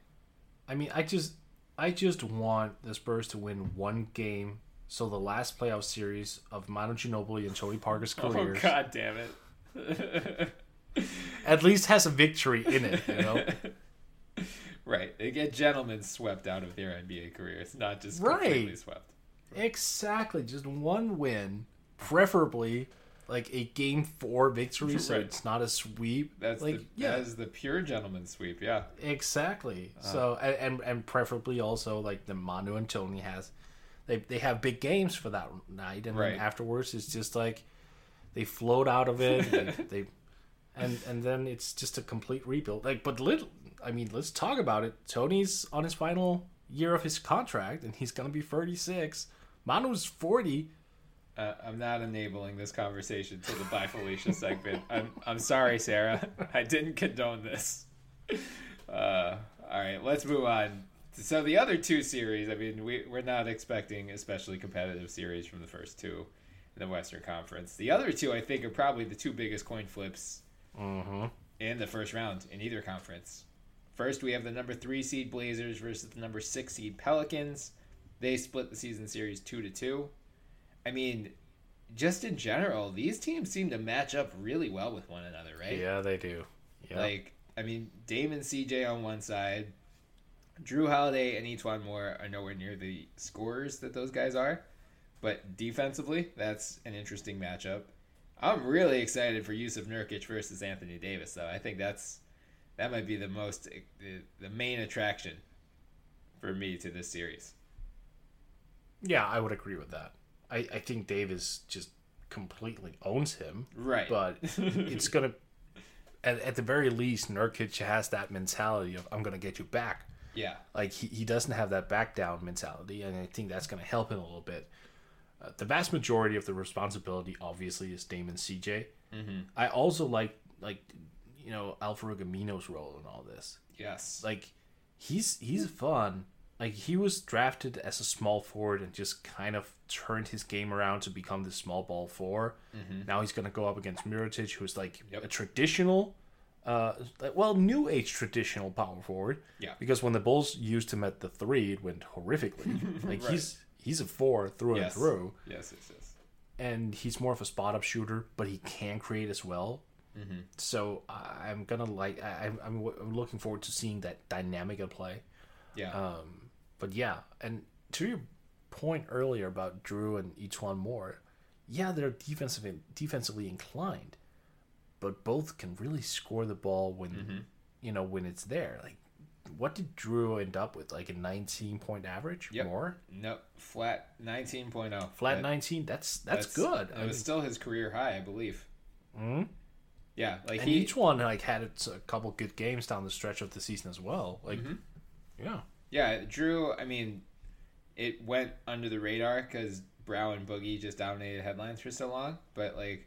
I mean, I just I just want the Spurs to win one game, so the last playoff series of Manu Ginobili and Tony Parker's careers Oh god damn it. At least has a victory in it. You know, right. They get gentlemen swept out of their NBA careers, not just Right. completely swept. exactly. Just one win, preferably like a game four victory, so Right. it's not a sweep. That's like the yeah, that is the pure gentleman sweep, yeah. Exactly. Uh-huh. so and, and and preferably also like the Manu and Tony has, they they have big games for that night, and Right. then afterwards it's just like they float out of it. they, they and and then it's just a complete rebuild. Like, but little, I mean, let's talk about it. Tony's on his final year of his contract, and he's gonna be thirty six. Manu's forty. Uh, I'm not enabling this conversation to the Bye Felicia segment. I'm I'm sorry, Sarah. I didn't condone this. Uh, all right, let's move on. So the other two series, I mean, we we're not expecting especially competitive series from the first two the Western Conference. The other two, I think, are probably the two biggest coin flips mm-hmm. in the first round in either conference. First, we have the number three seed Blazers versus the number six seed Pelicans. They split the season series two to two. I mean, just in general, these teams seem to match up really well with one another, right? Yeah, they do. Yeah. Like, I mean, Dame and CJ on one side, Jrue Holiday and E'Twaun Moore are nowhere near the scorers that those guys are. But defensively, that's an interesting matchup. I'm really excited for Jusuf Nurkic versus Anthony Davis, though. I think that's that might be the most eh, the, the main attraction for me to this series. yeah, I would agree with that. I I think Davis just completely owns him. Right. but it's gonna at, at the very least Nurkic has that mentality of I'm gonna get you back Yeah. like he, he doesn't have that back down mentality and I think that's gonna help him a little bit uh, the vast majority of the responsibility obviously is Damon CJ mm-hmm. I also like like you know Al-Farouq Aminu's role in all this Yes. like he's he's fun. Like he was drafted as a small forward and just kind of turned his game around to become the small ball 4 Now he's gonna go up against Mirotic, who's like Mm-hmm. Yep. a traditional, uh, well, new age traditional power forward. Yeah. Because when the Bulls used him at the three, it went horrifically. Like he's he's a four through yes. and through, Yes, yes, yes. and he's more of a spot up shooter, but he can create as well. Mm-hmm. So I'm gonna like I, I'm, I'm I'm looking forward to seeing that dynamic at play. Yeah. Um, but yeah, and to your point earlier about Jrue and E'Twaun Moore, yeah, they're defensive defensively inclined, but both can really score the ball when Mm-hmm. you know when it's there. Like, what did Jrue end up with? Like a 19 point average? Yep. More? Nope, flat 19.0. Flat That- 19? That's that's, good. It I was mean, still his career high, I believe. Mhm. Yeah, like and he. each one like had a couple good games down the stretch of the season as well. Like, Mm-hmm. yeah, Yeah, Jrue. I mean, it went under the radar because Brow and Boogie just dominated headlines for so long. But like,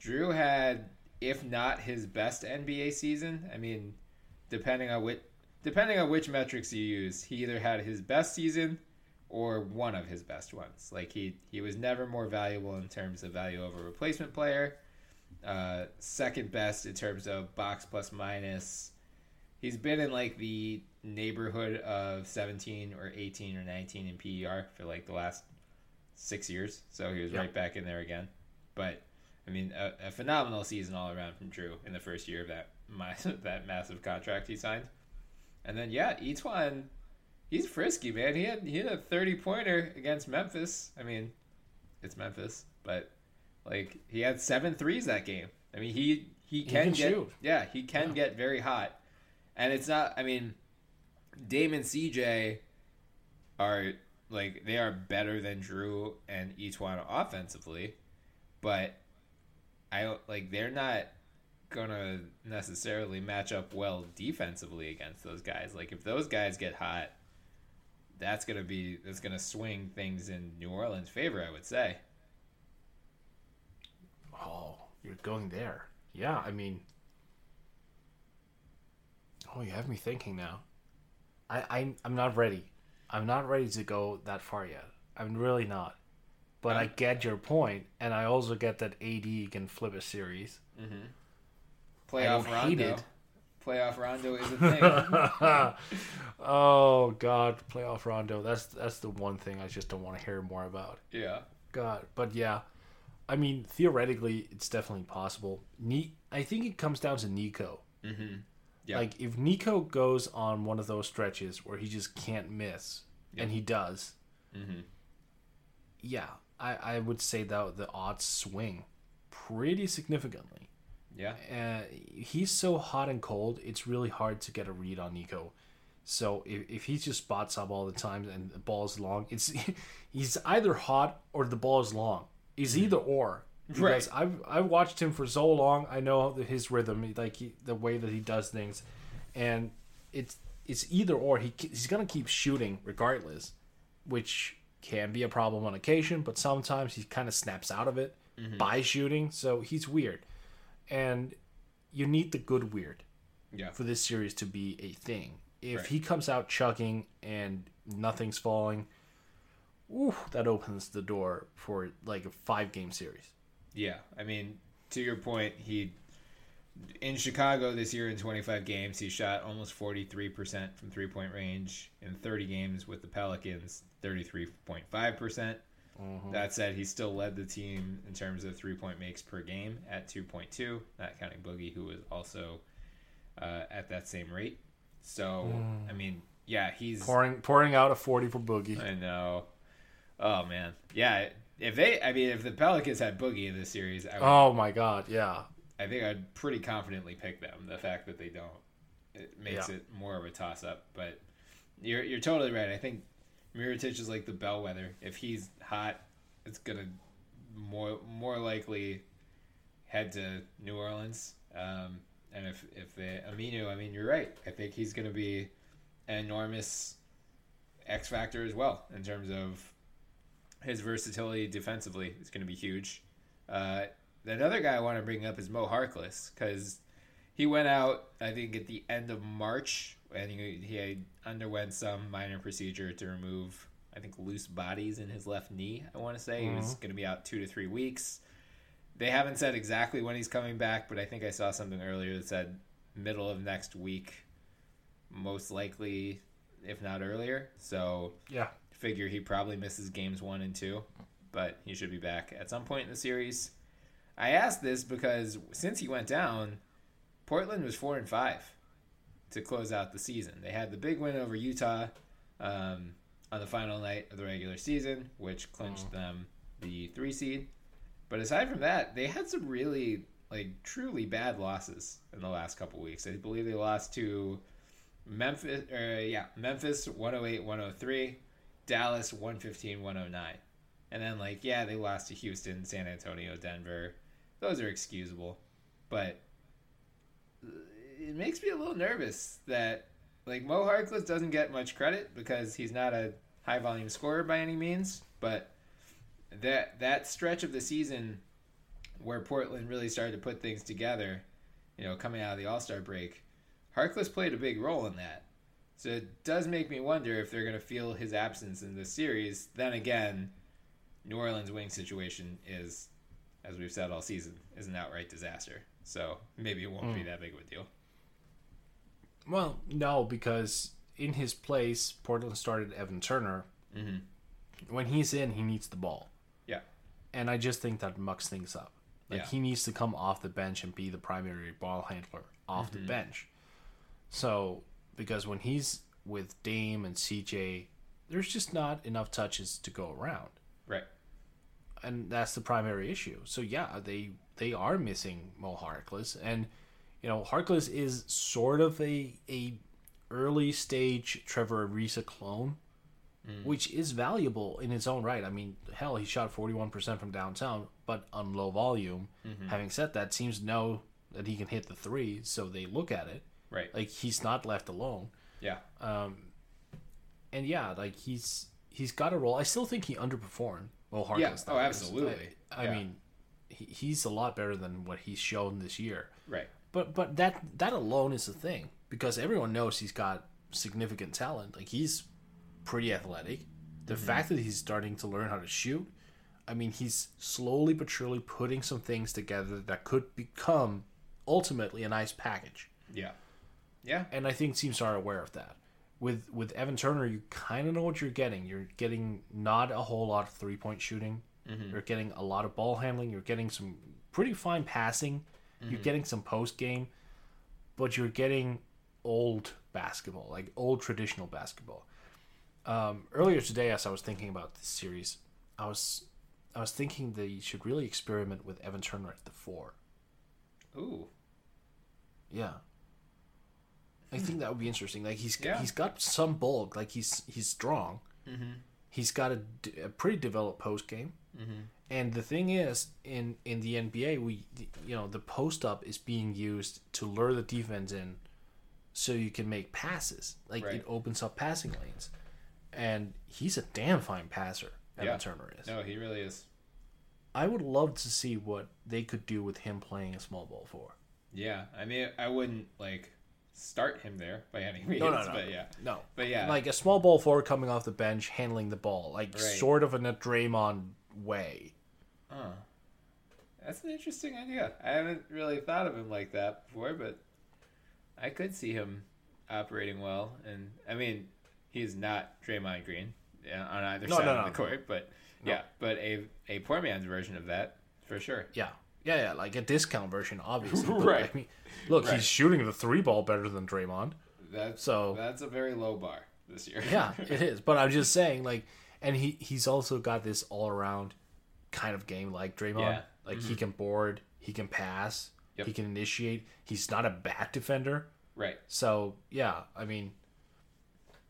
Jrue had, if not his best NBA season. I mean, depending on which depending on which metrics you use, he either had his best season or one of his best ones. Like he he was never more valuable in terms of value over replacement player. Uh, second best in terms of box plus minus. He's been in like the neighborhood of 17 or 18 or 19 in PER for like the last six years. So he was Yeah. right back in there again. But I mean, a, a phenomenal season all around from Jrue in the first year of that massive, that massive contract he signed. And then yeah, E'Twaun, he's frisky man. He had he had a 30 pointer against Memphis. I mean, it's Memphis, but like he had seven threes that game. I mean, he he can, can get shoot. yeah, he can Yeah. get very hot. And it's not I mean, Dame and CJ are like they are better than Jrue and E'Twaun offensively, but I don't like they're not gonna necessarily match up well defensively against those guys. Like if those guys get hot, that's gonna be that's gonna swing things in New Orleans' favor, I would say. Oh, you're going there. Yeah, I mean, oh, you have me thinking now. I, I I'm not ready. I'm not ready to go that far yet. I'm really not. But I um, get your point, and I also get that AD can flip a series. Mm-hmm. Playoff Rondo. Playoff Rondo is a thing. oh God, playoff Rondo. That's that's the one thing I just don't want to hear more about. yeah. God, but yeah, I mean theoretically it's definitely possible. Ni- I think it comes down to Nico. Mm-hmm. Yeah. Like if Nico goes on one of those stretches where he just can't miss, and he does, mm-hmm. yeah, I I would say that the odds swing pretty significantly. Yeah. Uh, he's so hot and cold, it's really hard to get a read on Nico. So if, if he just spots up all the time and the ball is long, it's he's either hot or the ball is long. He's either or. Because Right. I've I've watched him for so long. I know his rhythm, like he, the way that he does things, and it's it's either or. He he's gonna keep shooting regardless, which can be a problem on occasion. But sometimes he kind of snaps out of it by shooting. So he's weird and you need the good weird Yeah. for this series to be a thing. If Right. he comes out chugging and nothing's falling, ooh, that opens the door for like a five game series. Yeah, I mean, to your point, he in Chicago this year in 25 games, he shot almost 43% from three point range. In 30 games with the Pelicans, 33.5%. percent That said, he still led the team in terms of three point makes per game at 2.2, not counting Boogie, who was also uh, at that same rate. So, I mean, yeah, he's. Pouring pouring out a forty for Boogie. I know. Oh, man. Yeah, if they, I mean, if the Pelicans had Boogie in this series, I would Oh my god, yeah. I think I'd pretty confidently pick them. The fact that they don't, it makes Yeah. it more of a toss up. But you're you're totally right. I think Mirotic is like the bellwether. If he's hot, it's gonna more more likely head to New Orleans. Um, and if if they, Aminu, I mean, you're right. I think he's gonna be an enormous X factor as well in terms of his versatility defensively. It's gonna be huge. Uh, another guy I want to bring up is Mo Harkless because he went out, I think, at the end of March, and he, he had underwent some minor procedure to remove, I think, loose bodies in his left knee. I want to say he was mm-hmm. going to be out two to three weeks. They haven't said exactly when he's coming back, but I think I saw something earlier that said middle of next week, most likely, if not earlier. So Yeah. figure he probably misses games one and two, but he should be back at some point in the series. I asked this because since he went down, Portland was four and five to close out the season. They had the big win over Utah um, on the final night of the regular season, which clinched them the three seed. But aside from that, they had some really like truly bad losses in the last couple weeks. I believe they lost to Memphis. Uh, yeah, Memphis 108-103, Dallas 115-109, and then like yeah, they lost to Houston, San Antonio, Denver. Those are excusable, but it makes me a little nervous that like Mo Harkless doesn't get much credit because he's not a high volume scorer by any means, but that that stretch of the season where Portland really started to put things together, you know, coming out of the All Star break, Harkless played a big role in that. So it does make me wonder if they're going to feel his absence in this series. Then again, New Orleans' wing situation is, as we've said all season, is an outright disaster. So maybe it won't mm. be that big of a deal. Well, no, because in his place, Portland started Evan Turner. Mm-hmm. When he's in, he needs the ball. Yeah. And I just think that mucks things up. Like yeah. he needs to come off the bench and be the primary ball handler off mm-hmm. the bench. So because when he's with Dame and CJ, there's just not enough touches to go around. Right. And that's the primary issue. So yeah, they they are missing Mo Harkless, and you know Harkless is sort of a a early stage Trevor Ariza clone, mm. which is valuable in its own right. I mean, hell, he shot forty one percent from downtown, but on low volume. Mm-hmm. Having said that, teams know that he can hit the three, so they look at it. Right. Like he's not left alone. Yeah. Um, and yeah, like he's he's got a role. I still think he underperformed. Well, Harkless. Yeah. Oh, absolutely. I, I yeah. mean, he, he's a lot better than what he's shown this year. Right. But but that that alone is the thing because everyone knows he's got significant talent. Like he's pretty athletic. The mm-hmm. fact that he's starting to learn how to shoot, I mean, he's slowly but surely putting some things together that could become ultimately a nice package. Yeah. Yeah. And I think teams are aware of that. With with Evan Turner, you kind of know what you're getting. You're getting not a whole lot of three point shooting. Mm-hmm. You're getting a lot of ball handling. You're getting some pretty fine passing. Mm-hmm. You're getting some post game, but you're getting old basketball, like old traditional basketball. Um, earlier today, as I was thinking about this series, I was I was thinking they should really experiment with Evan Turner at the four. Ooh. Yeah. I think that would be interesting. Like he's yeah. he's got some bulk. Like he's he's strong. Mm-hmm. He's got a, a, pretty developed post game. Mm-hmm. And the thing is, in in the NBA, we you know the post up is being used to lure the defense in, so you can make passes. Like right. it opens up passing lanes, and he's a damn fine passer. Evan yeah. Turner is. No, he really is. I would love to see what they could do with him playing a small ball four. Yeah, I mean, I wouldn't like start him there by any means. No, no, no. But yeah. No. But yeah. Like a small ball forward coming off the bench, handling the ball. Like right. sort of in a Draymond way. Huh. That's an interesting idea. I haven't really thought of him like that before, but I could see him operating well. And I mean, he's not Draymond Green uh, on either no, side no, no, of the court, but yeah, but a a poor man's version of that for sure. Yeah, yeah, yeah, like a discount version, obviously. right. I mean, look, right. he's shooting the three ball better than Draymond. That's so that's a very low bar this year. yeah, it is. But I'm just saying, like, and he he's also got this all around kind of game like Draymond. Yeah. Like mm-hmm. he can board, he can pass, yep. he can initiate. He's not a bad defender. Right. So yeah, I mean,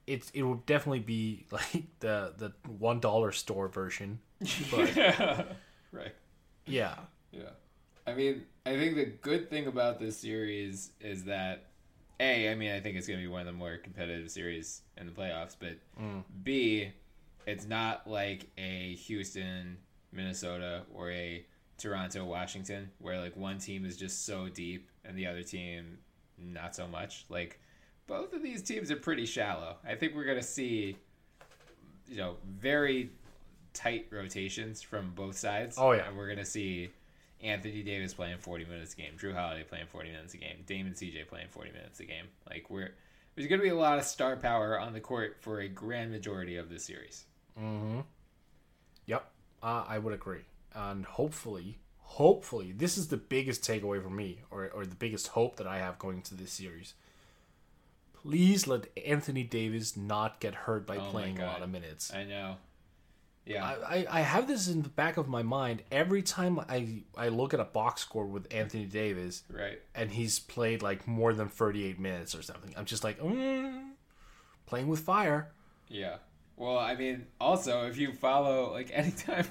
it it would definitely be like the the one dollar store version. But, yeah. Right. Yeah. Yeah. I mean, I think the good thing about this series is that a, I mean, I think it's going to be one of the more competitive series in the playoffs, but mm. B, it's not like a Houston, Minnesota, or a Toronto, Washington, where like one team is just so deep and the other team not so much. Like both of these teams are pretty shallow. I think we're going to see, you know, very tight rotations from both sides. Oh yeah, and we're going to see Anthony Davis playing 40 minutes a game, Jrue Holiday playing 40 minutes a game, Damon CJ playing 40 minutes a game. Like we're there's going to be a lot of star power on the court for a grand majority of the series. Mm-hmm. Yep, uh, I would agree, and hopefully, hopefully, this is the biggest takeaway for me, or or the biggest hope that I have going into this series. Please let Anthony Davis not get hurt by oh playing a lot of minutes. I know. Yeah. I, I, I have this in the back of my mind every time I I look at a box score with Anthony Davis right. and he's played like more than 38 minutes or something. I'm just like, mm, playing with fire. Yeah. Well, I mean, also if you follow like anytime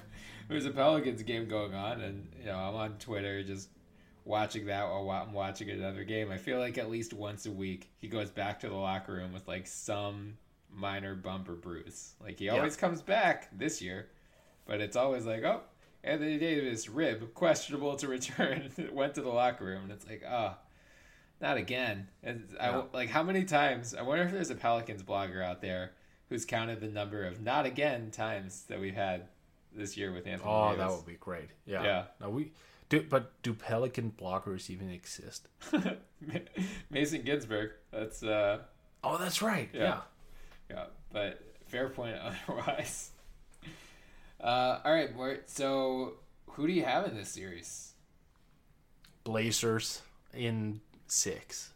there's a Pelicans game going on, and you know I'm on Twitter just watching that while I'm watching another game, I feel like at least once a week he goes back to the locker room with like some minor bump or bruise. Like he always comes back this year, but it's always like, oh, Anthony Davis rib questionable to return. Went to the locker room, and it's like, oh. Not again. And I like how many times? I wonder if there's a Pelicans blogger out there who's counted the number of not again times that we've had this year with Anthony Oh, Davis. that would be great. Yeah. Yeah. No, we do, but do Pelican blockers even exist? Mason Ginsberg. That's uh Oh, that's right. Yeah. Yeah. yeah, but fair point otherwise. Uh all right, Mort. So who do you have in this series? Blazers in six.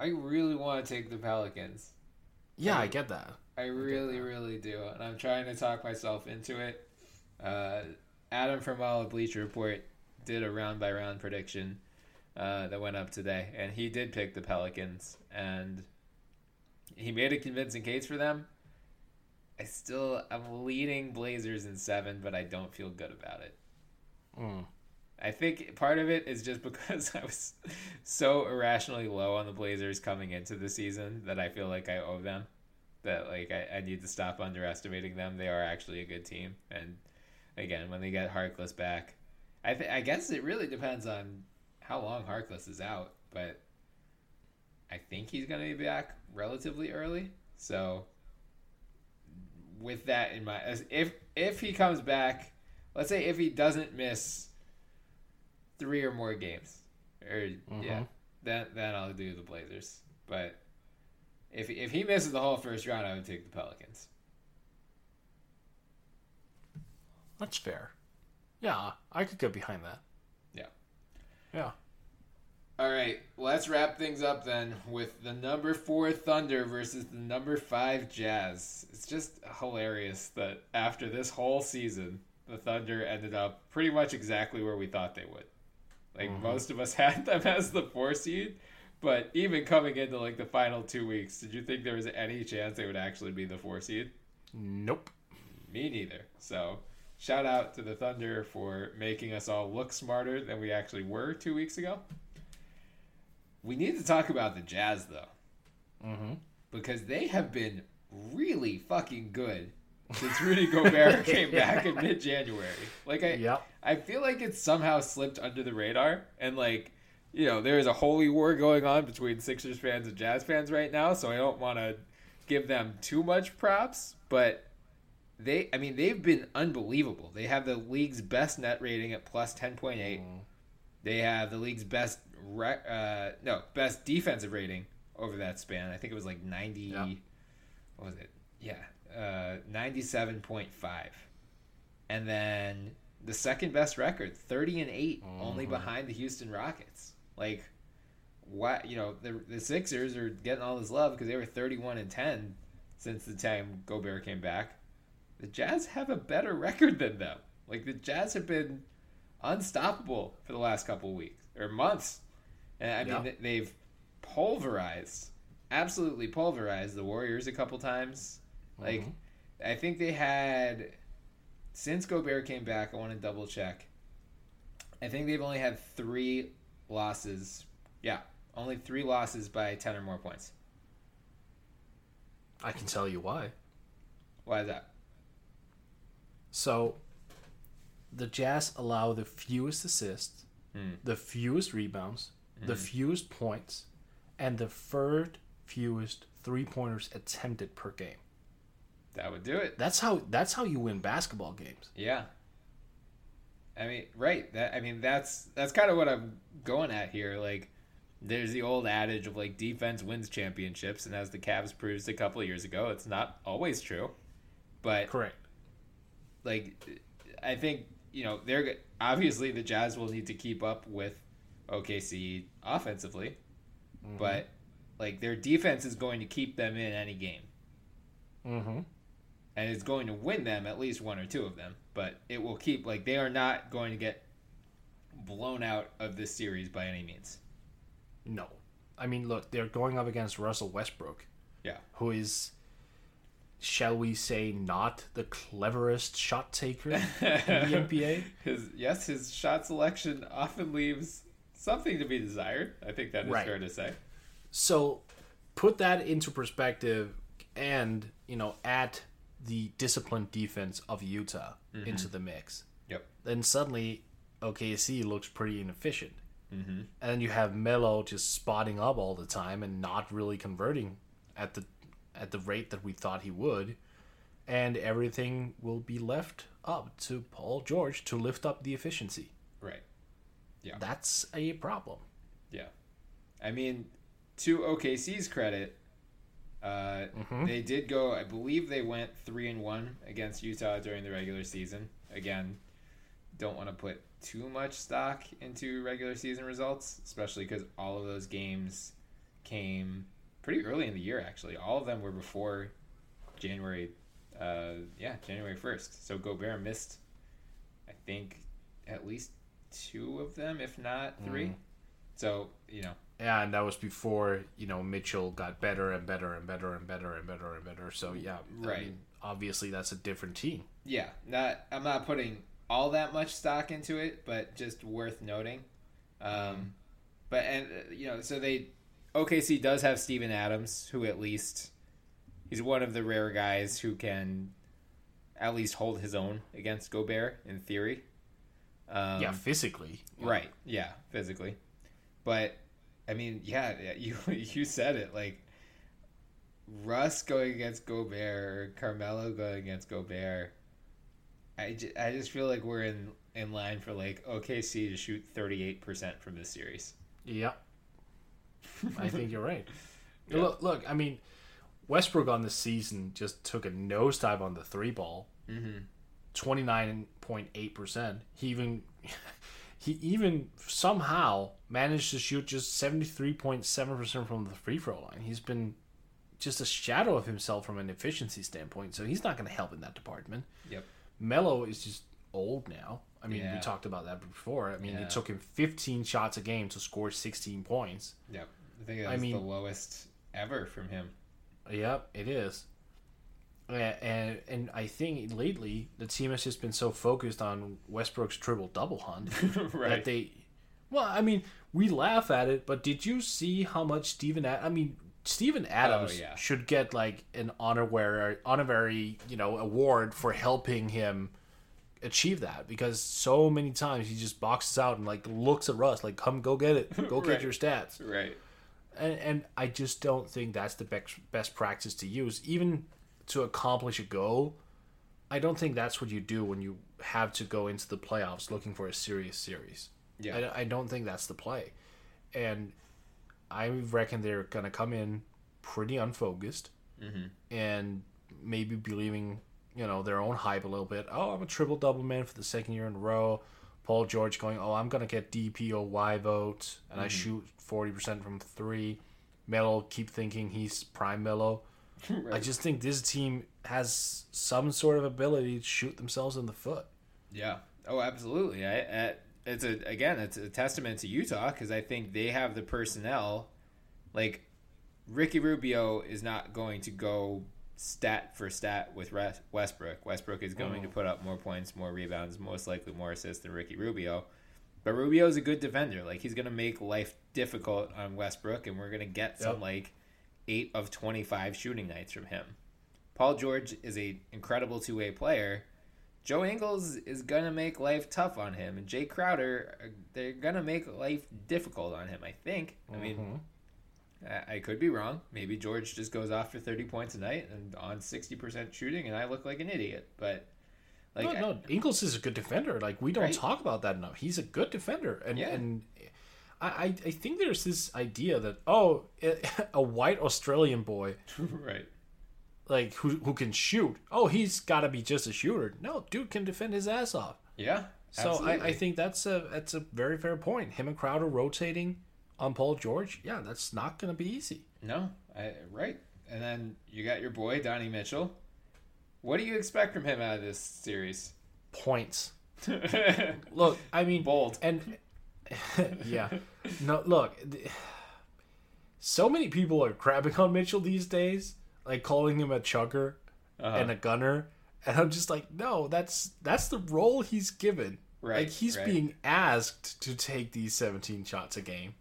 I really want to take the Pelicans. Yeah, I get that. I really, really do, and I'm trying to talk myself into it. Uh, Adam Fromal of Bleacher Report did a round by round prediction uh, that went up today, and he did pick the Pelicans, and he made a convincing case for them. I still, I'm leading Blazers in seven, but I don't feel good about it. Mm. I think part of it is just because I was so irrationally low on the Blazers coming into the season that I feel like I owe them. That like I, I need to stop underestimating them. They are actually a good team, and again, when they get Harkless back, I th- I guess it really depends on how long Harkless is out, but I think he's gonna be back relatively early. So with that in mind, if if he comes back, let's say if he doesn't miss three or more games, or mm-hmm. yeah, then then I'll do the Blazers. But if if he misses the whole first round, I would take the Pelicans. That's fair. Yeah, I could get behind that. Yeah. Yeah. All right, let's wrap things up then with the number four Thunder versus the number five Jazz. It's just hilarious that after this whole season, the Thunder ended up pretty much exactly where we thought they would. Like most of us had them as the four seed, but even coming into like the final two weeks, did you think there was any chance they would actually be the four seed? Nope. Me neither. So, shout out to the Thunder for making us all look smarter than we actually were two weeks ago. We need to talk about the Jazz, though. Mm-hmm. Because they have been really fucking good since Rudy Gobert came back in mid January. Like, I, Yep. I feel like it's somehow slipped under the radar. And, like, you know, there is a holy war going on between Sixers fans and Jazz fans right now. So I don't want to give them too much props. But they, I mean, they've been unbelievable. They have the league's best net rating at plus 10.8. They have the league's best, re- uh, no, best defensive rating over that span. I think it was like 90, Yeah. what was it? Yeah, uh, 97.5. And then the second best record, 30 and 8, only behind the Houston Rockets. Like, what, you know, the, the Sixers are getting all this love because they were 31 and 10 since the time Gobert came back. The Jazz have a better record than them. Like, the Jazz have been unstoppable for the last couple weeks or months. And I mean, Yeah. they've pulverized, absolutely pulverized the Warriors a couple times. Like, mm-hmm. I think they had since Gobert came back. I want to double check. I think they've only had three losses. Yeah, only three losses by ten or more points. I can tell you why. Why is that? So, the Jazz allow the fewest assists, hmm. the fewest rebounds, the hmm. fewest points, and the third fewest three pointers attempted per game. That would do it. That's how that's how you win basketball games. Yeah. I mean, right. That I mean, that's that's kind of what I'm going at here. Like, there's the old adage of like defense wins championships, and as the Cavs proved a couple of years ago, it's not always true. But Correct. like, I think you know they're obviously the Jazz will need to keep up with OKC offensively, but like their defense is going to keep them in any game. Mm-hmm. And is going to win them at least one or two of them. But it will keep like they are not going to get blown out of this series by any means. No. I mean, look, they're going up against Russell Westbrook, Yeah, who is, shall we say, not the cleverest shot taker in the NBA. his yes, his shot selection often leaves something to be desired. I think that is Right. fair to say. So put that into perspective and, you know, add the disciplined defense of Utah into the mix. Yep. Then suddenly OKC looks pretty inefficient. Mm-hmm. And then you have Melo just spotting up all the time and not really converting at the at the rate that we thought he would. And everything will be left up to Paul George to lift up the efficiency. Right. Yeah. That's a problem. Yeah. I mean, to OKC's credit, uh, they did go. I believe they went three and one against Utah during the regular season. Again, don't want to put too much stock into regular season results, especially because all of those games came pretty early in the year. Actually, all of them were before January. Uh, yeah, January first. So Gobert missed, I think, at least two of them, if not three. So you know, and that was before you know Mitchell got better and better and better and better and better and better. So yeah, I Right. mean, obviously, that's a different team. yeah, not I'm not putting all that much stock into it, but just worth noting. Um, but and uh, you know, so they OKC does have Steven Adams, who at least he's one of the rare guys who can at least hold his own against Gobert in theory. Um, yeah, physically. Right. Yeah, physically. But I mean, yeah, yeah, you you said it like Russ going against Gobert, Carmelo going against Gobert. I, I just feel like we're in in line for like OKC to shoot 38% from this series. Yeah, I think you're right. Look, look. I mean, Westbrook on the season just took a nosedive on the three ball. Mm-hmm. Twenty nine point eight percent. He even he even somehow managed to shoot just seventy three point seven percent from the free throw line. He's been just a shadow of himself from an efficiency standpoint, so he's not going to help in that department. Yep. Melo is just old now. I mean, we talked about that before. I mean, Yeah. it took him 15 shots a game to score 16 points. Yep. I think that I mean- the lowest ever from him. Yep, it is. And and I think lately the team has just been so focused on Westbrook's triple double hunt Right. that they. Well, I mean, we laugh at it, but did you see how much Steven? Ad- I mean, Steven oh, Adams Oh, yeah. should get like an honorary honorary you know award for helping him achieve that because so many times he just boxes out and like looks at Russ like, "Come, go get it, go Right. get your stats." Right. and, and I just don't think that's the best best practice to use, even to accomplish a goal. I don't think that's what you do when you have to go into the playoffs looking for a serious series. Yeah. I, I don't think that's the play, and I reckon they're gonna come in pretty unfocused mm-hmm. and maybe believing you know their own hype a little bit. Oh, I'm a triple double man for the second year in a row. Paul George going, oh, I'm gonna get DPOY votes, and I mm-hmm. shoot forty percent from three. Melo keep thinking he's prime Melo. I just think this team has some sort of ability to shoot themselves in the foot. Yeah. Oh, absolutely. I, I, it's a again, it's a testament to Utah because I think they have the personnel. Like Ricky Rubio is not going to go stat for stat with Westbrook. Westbrook is going to oh. put up more points, more rebounds, most likely more assists than Ricky Rubio. But Rubio is a good defender. Like he's going to make life difficult on Westbrook, and we're going to get some like eight of twenty five shooting nights from him. Paul George is a incredible two way player. Joe Ingles is gonna make life tough on him, and Jay Crowder, uh, they're gonna make life difficult on him. I think. I mean, I, I could be wrong. Maybe George just goes off for thirty points a night and on sixty percent shooting, and I look like an idiot. But like, no, no, Ingles is a good defender. Like we don't Right. talk about that enough. He's a good defender, and Yeah. and I, I think there's this idea that oh, eh, a white Australian boy right, like who who can shoot. Oh, he's got to be just a shooter. No, dude can defend his ass off. yeah. So I, I think that's a that's a very fair point. Him and Crowder rotating on Paul George. Yeah, that's not going to be easy. No, I, right. And then you got your boy Donnie Mitchell, What do you expect from him out of this series? Points. Look, I mean, Bold. and yeah, no, look. So many people are crapping on Mitchell these days, like calling him a chugger Uh-huh. and a gunner, and I'm just like, no, that's that's the role he's given. Right, like he's right. being asked to take these 17 shots a game.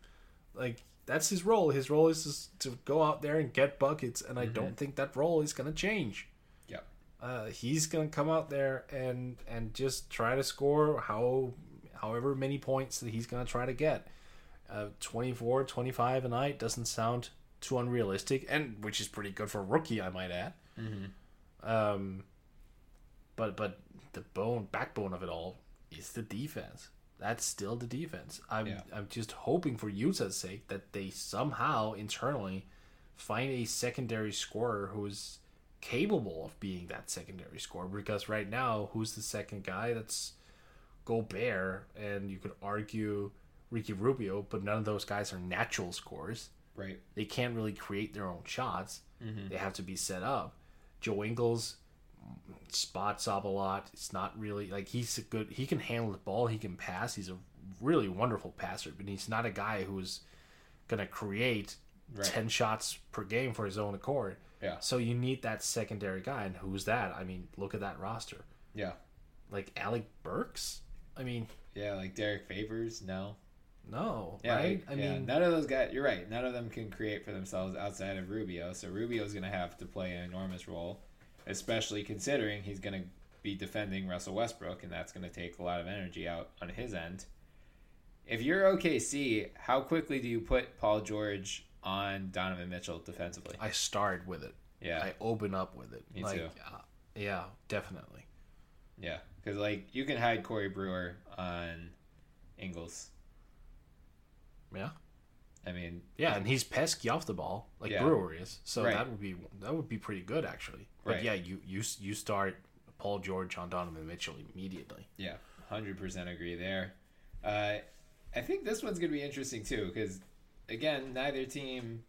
Like that's his role. His role is just to go out there and get buckets, and I Mm-hmm. don't think that role is gonna change Yeah, uh, he's gonna come out there and and just try to score how however many points that he's gonna try to get. Uh, 24, 25 a night doesn't sound too unrealistic, and which is pretty good for a rookie, I might add. Um, but but the bone backbone of it all is the defense. That's still the defense. I'm Yeah. I'm just hoping for Utah's sake that they somehow internally find a secondary scorer who's capable of being that secondary scorer. Because right now, who's the second guy? That's Gobert, and you could argue Ricky Rubio, but none of those guys are natural scorers Right. they can't really create their own shots. Mm-hmm. They have to be set up. Joe Ingles spots up a lot. It's not really like he's a good. He can handle the ball. He can pass. He's a really wonderful passer, but he's not a guy who's gonna create Right. ten shots per game for his own accord. Yeah. So you need that secondary guy, and who's that? I mean, look at that roster. Yeah. Like Alec Burks. I mean, Yeah, like Derek Favors, no. no, Yeah, right? like, I yeah, mean, none of those guys. You're right. None of them can create for themselves outside of Rubio. So Rubio's going to have to play an enormous role, especially considering he's going to be defending Russell Westbrook, and that's going to take a lot of energy out on his end. If you're OKC, how quickly do you put Paul George on Donovan Mitchell defensively? I start with it. Yeah. I open up with it. Me like, too. uh, yeah, definitely. Yeah, because like you can hide Corey Brewer on Ingles. Yeah. I mean, Yeah, and he's pesky off the ball, like Yeah. Brewer is. So Right. that would be that would be pretty good actually. But Right. yeah, you you you start Paul George on Donovan Mitchell immediately. Yeah, hundred percent agree there. Uh, I think this one's gonna be interesting too because again, neither team,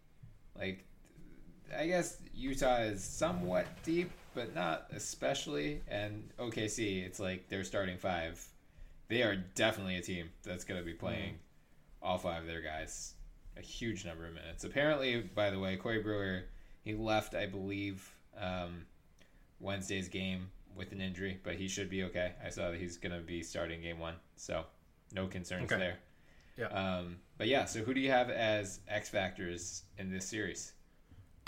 like, I guess Utah is somewhat deep, but not especially. And OKC, it's like their starting five. They are definitely a team that's gonna be playing all five of their guys a huge number of minutes. Apparently, by the way, Corey Brewer he left, I believe, um, Wednesday's game with an injury, but he should be okay. I saw that he's going to be starting game one, so no concerns Okay. there. Yeah. Um, but yeah, so who do you have as X factors in this series?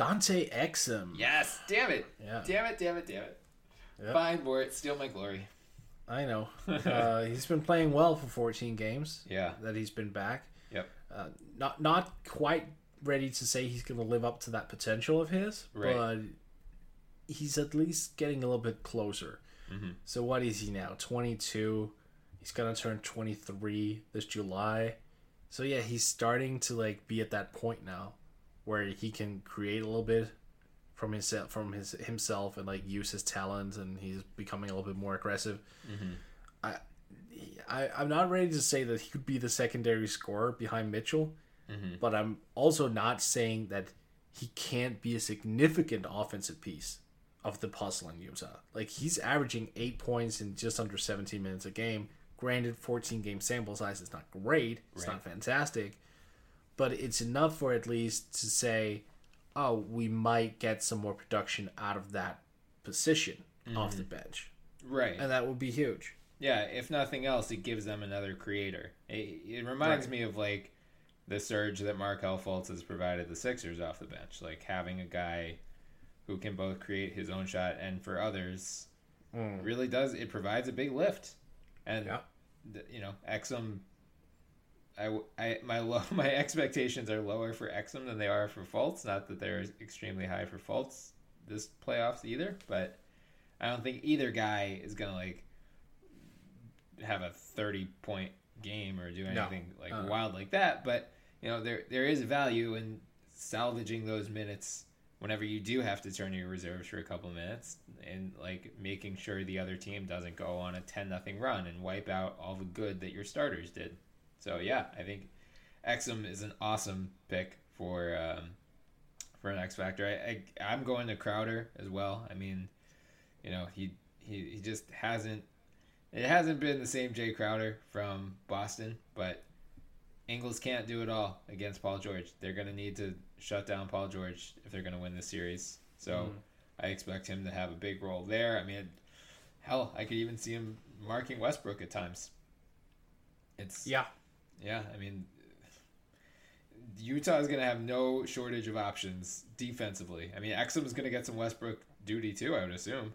Dante Exum. Yes, damn it, Yeah. damn it, damn it, damn it. Yep. Fine, Mort, steal my glory. I know. uh, he's been playing well for 14 games. Yeah. That he's been back. Yep. Uh, not not quite ready to say he's going to live up to that potential of his, Right. but he's at least getting a little bit closer. Mm-hmm. So what is he now? 22. He's going to turn 23 this July. So yeah, he's starting to like be at that point now where he can create a little bit from his from his himself and like use his talent and he's becoming a little bit more aggressive. Mm-hmm. I, I I'm not ready to say that he could be the secondary scorer behind Mitchell, mm-hmm. but I'm also not saying that he can't be a significant offensive piece of the puzzle in Utah. Like he's averaging eight points in just under 17 minutes a game. Granted, 14 game sample size is not great. It's not fantastic, but it's enough for at least to say, oh, we might get some more production out of that position off the mm-hmm. bench, Right. and that would be huge. Yeah, if nothing else, it gives them another creator. It, it reminds me of like the surge that Markelle Fultz has provided the Sixers off the bench, like having a guy who can both create his own shot and for others mm. really does it provides a big lift. And Yeah. you know, Exum I, I- my low, my expectations are lower for Exum than they are for Fultz. Not that they're extremely high for Fultz this playoffs either, but I don't think either guy is gonna like have a 30 point game or do No. anything like Uh-uh. wild like that but you know there there is value in salvaging those minutes whenever you do have to turn your reserves for a couple minutes and like making sure the other team doesn't go on a 10 nothing run and wipe out all the good that your starters did so yeah i think exum is an awesome pick for um, for an X Factor. I, I I'm going to Crowder as well. I mean, you know, he he, he just hasn't it hasn't been the same Jay Crowder from Boston, but Ingles can't do it all against Paul George. They're going to need to shut down Paul George if they're going to win this series. So mm. I expect him to have a big role there. I mean, hell, I could even see him marking Westbrook at times. It's yeah, yeah. I mean, Utah is going to have no shortage of options defensively. I mean, Exum is going to get some Westbrook duty too. I would assume.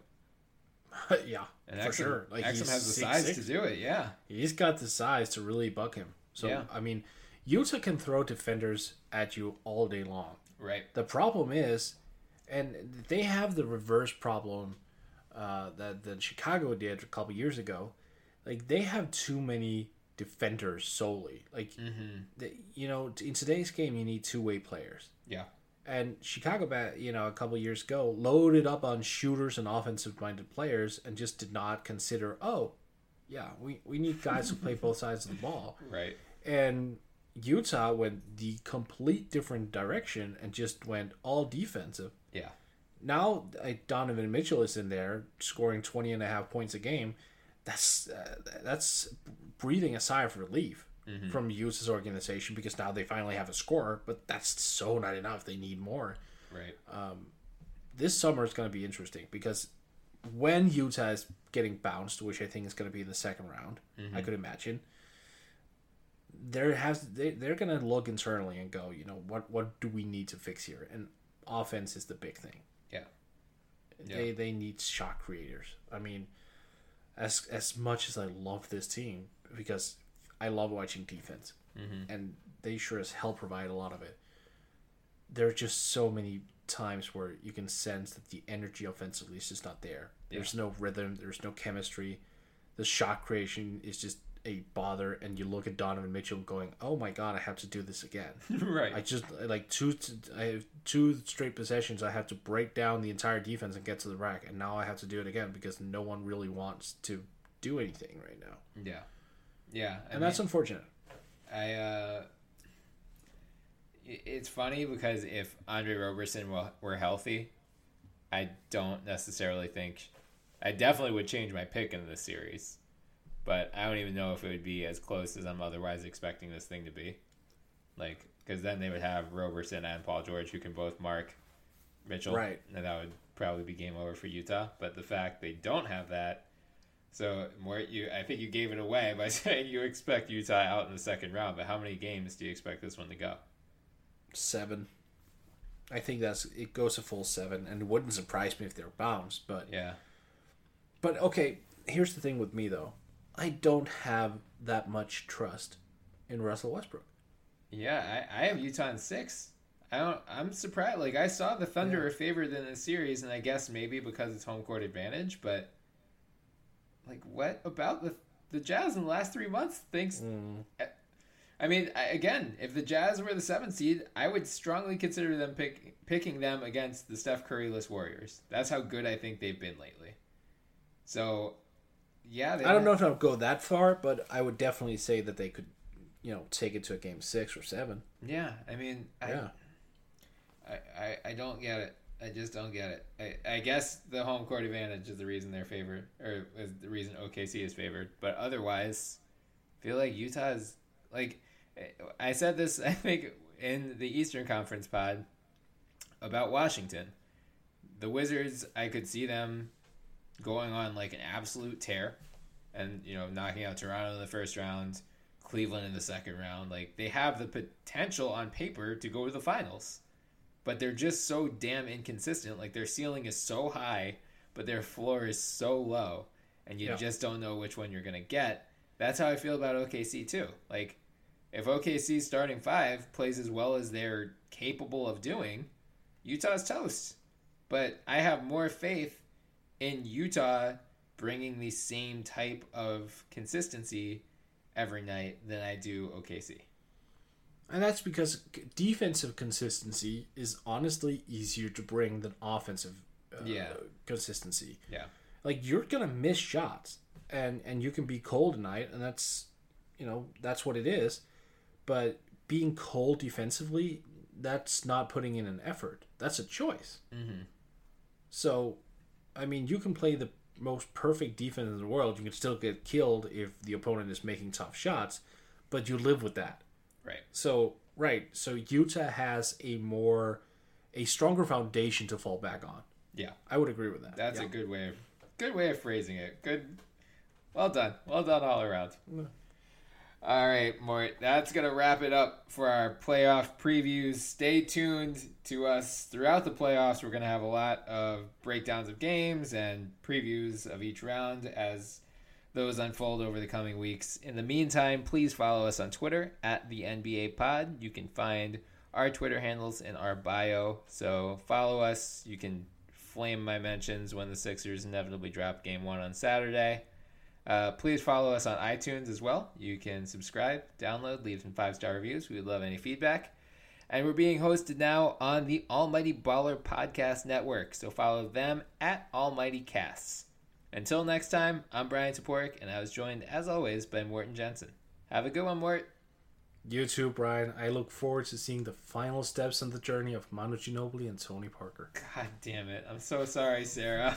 yeah, and for Exum, sure. Like Exum has the six, size six. to do it. Yeah, he's got the size to really buck him. So yeah. I mean, Utah can throw defenders at you all day long. Right. The problem is, and they have the reverse problem uh, that that Chicago did a couple years ago. Like they have too many defenders solely. Like, mm-hmm. the, you know, in today's game, you need two way players. Yeah. And Chicago, you know, a couple years ago, loaded up on shooters and offensive minded players and just did not consider, oh, yeah, we, we need guys who play both sides of the ball. Right. And Utah went the complete different direction and just went all defensive. Yeah. Now Donovan Mitchell is in there scoring 20 and a half points a game. That's uh, that's breathing a sigh of relief mm-hmm. from Utah's organization because now they finally have a scorer, but that's so not enough. They need more. Right. Um, this summer is going to be interesting because when Utah is getting bounced, which I think is going to be in the second round, mm-hmm. I could imagine – there has they, they're gonna look internally and go, you know, what what do we need to fix here? And offense is the big thing. Yeah. They they need shot creators. I mean, as as much as I love this team because I love watching defense, mm-hmm. and they sure as hell provide a lot of it. There are just so many times where you can sense that the energy offensively is just not there. Yeah. There's no rhythm. There's no chemistry. The shot creation is just a bother and you look at Donovan Mitchell going, "Oh my god, I have to do this again." right. I just like two I have two straight possessions I have to break down the entire defense and get to the rack and now I have to do it again because no one really wants to do anything right now. Yeah. Yeah. I and mean, that's unfortunate. I uh it's funny because if Andre Roberson were healthy, I don't necessarily think I definitely would change my pick in this series but I don't even know if it would be as close as I'm otherwise expecting this thing to be. Like, because then they would have Roberson and Paul George who can both mark Mitchell, right? And that would probably be game over for Utah. But the fact they don't have that, so more you, I think you gave it away by saying you expect Utah out in the second round. But how many games do you expect this one to go? Seven. I think that's it goes to full seven, and it wouldn't surprise me if they're bounced. But yeah. But okay, here's the thing with me though. I don't have that much trust in Russell Westbrook. Yeah, I, I have Utah in six. I don't. I'm surprised. Like I saw the Thunder yeah. are favored in the series, and I guess maybe because it's home court advantage. But like, what about the the Jazz in the last three months? Thinks. Mm. I mean, I, again, if the Jazz were the seventh seed, I would strongly consider them pick, picking them against the Steph Curryless Warriors. That's how good I think they've been lately. So yeah, I don't know if I'll go that far, but I would definitely say that they could, you know, take it to a game six or seven. Yeah, I mean, I, yeah. I, I, I don't get it. I just don't get it. I, I guess the home court advantage is the reason they're favored, or is the reason OKC is favored. But otherwise, I feel like Utah is like I said this. I think in the Eastern Conference pod about Washington, the Wizards. I could see them going on like an absolute tear and you know knocking out Toronto in the first round, Cleveland in the second round. Like they have the potential on paper to go to the finals, but they're just so damn inconsistent. Like their ceiling is so high, but their floor is so low, and you yeah. just don't know which one you're gonna get. That's how I feel about OKC too. Like if OKC starting five plays as well as they're capable of doing, Utah's toast. But I have more faith in Utah bringing the same type of consistency every night than I do OKC. And that's because defensive consistency is honestly easier to bring than offensive uh, yeah. consistency. Yeah. Like you're going to miss shots and and you can be cold tonight and that's you know, that's what it is. But being cold defensively, that's not putting in an effort. That's a choice. hmm So I mean, you can play the most perfect defense in the world. You can still get killed if the opponent is making tough shots, but you live with that. Right. So right, so Utah has a more a stronger foundation to fall back on. Yeah. I would agree with that. That's yeah. a good way of good way of phrasing it. Good. Well done. Well done all around. All right, Mort. That's gonna wrap it up for our playoff previews. Stay tuned to us throughout the playoffs. We're gonna have a lot of breakdowns of games and previews of each round as those unfold over the coming weeks. In the meantime, please follow us on Twitter at the NBA Pod. You can find our Twitter handles in our bio. So follow us. You can flame my mentions when the Sixers inevitably drop game one on Saturday. Uh, please follow us on iTunes as well. You can subscribe, download, leave some five star reviews. We would love any feedback. And we're being hosted now on the Almighty Baller Podcast Network. So follow them at Almighty Casts. Until next time, I'm Bryan Toporek, and I was joined, as always, by Morten Jensen. Have a good one, Mort. You too, Bryan. I look forward to seeing the final steps on the journey of Manu Ginobili and Tony Parker. God damn it. I'm so sorry, Sarah.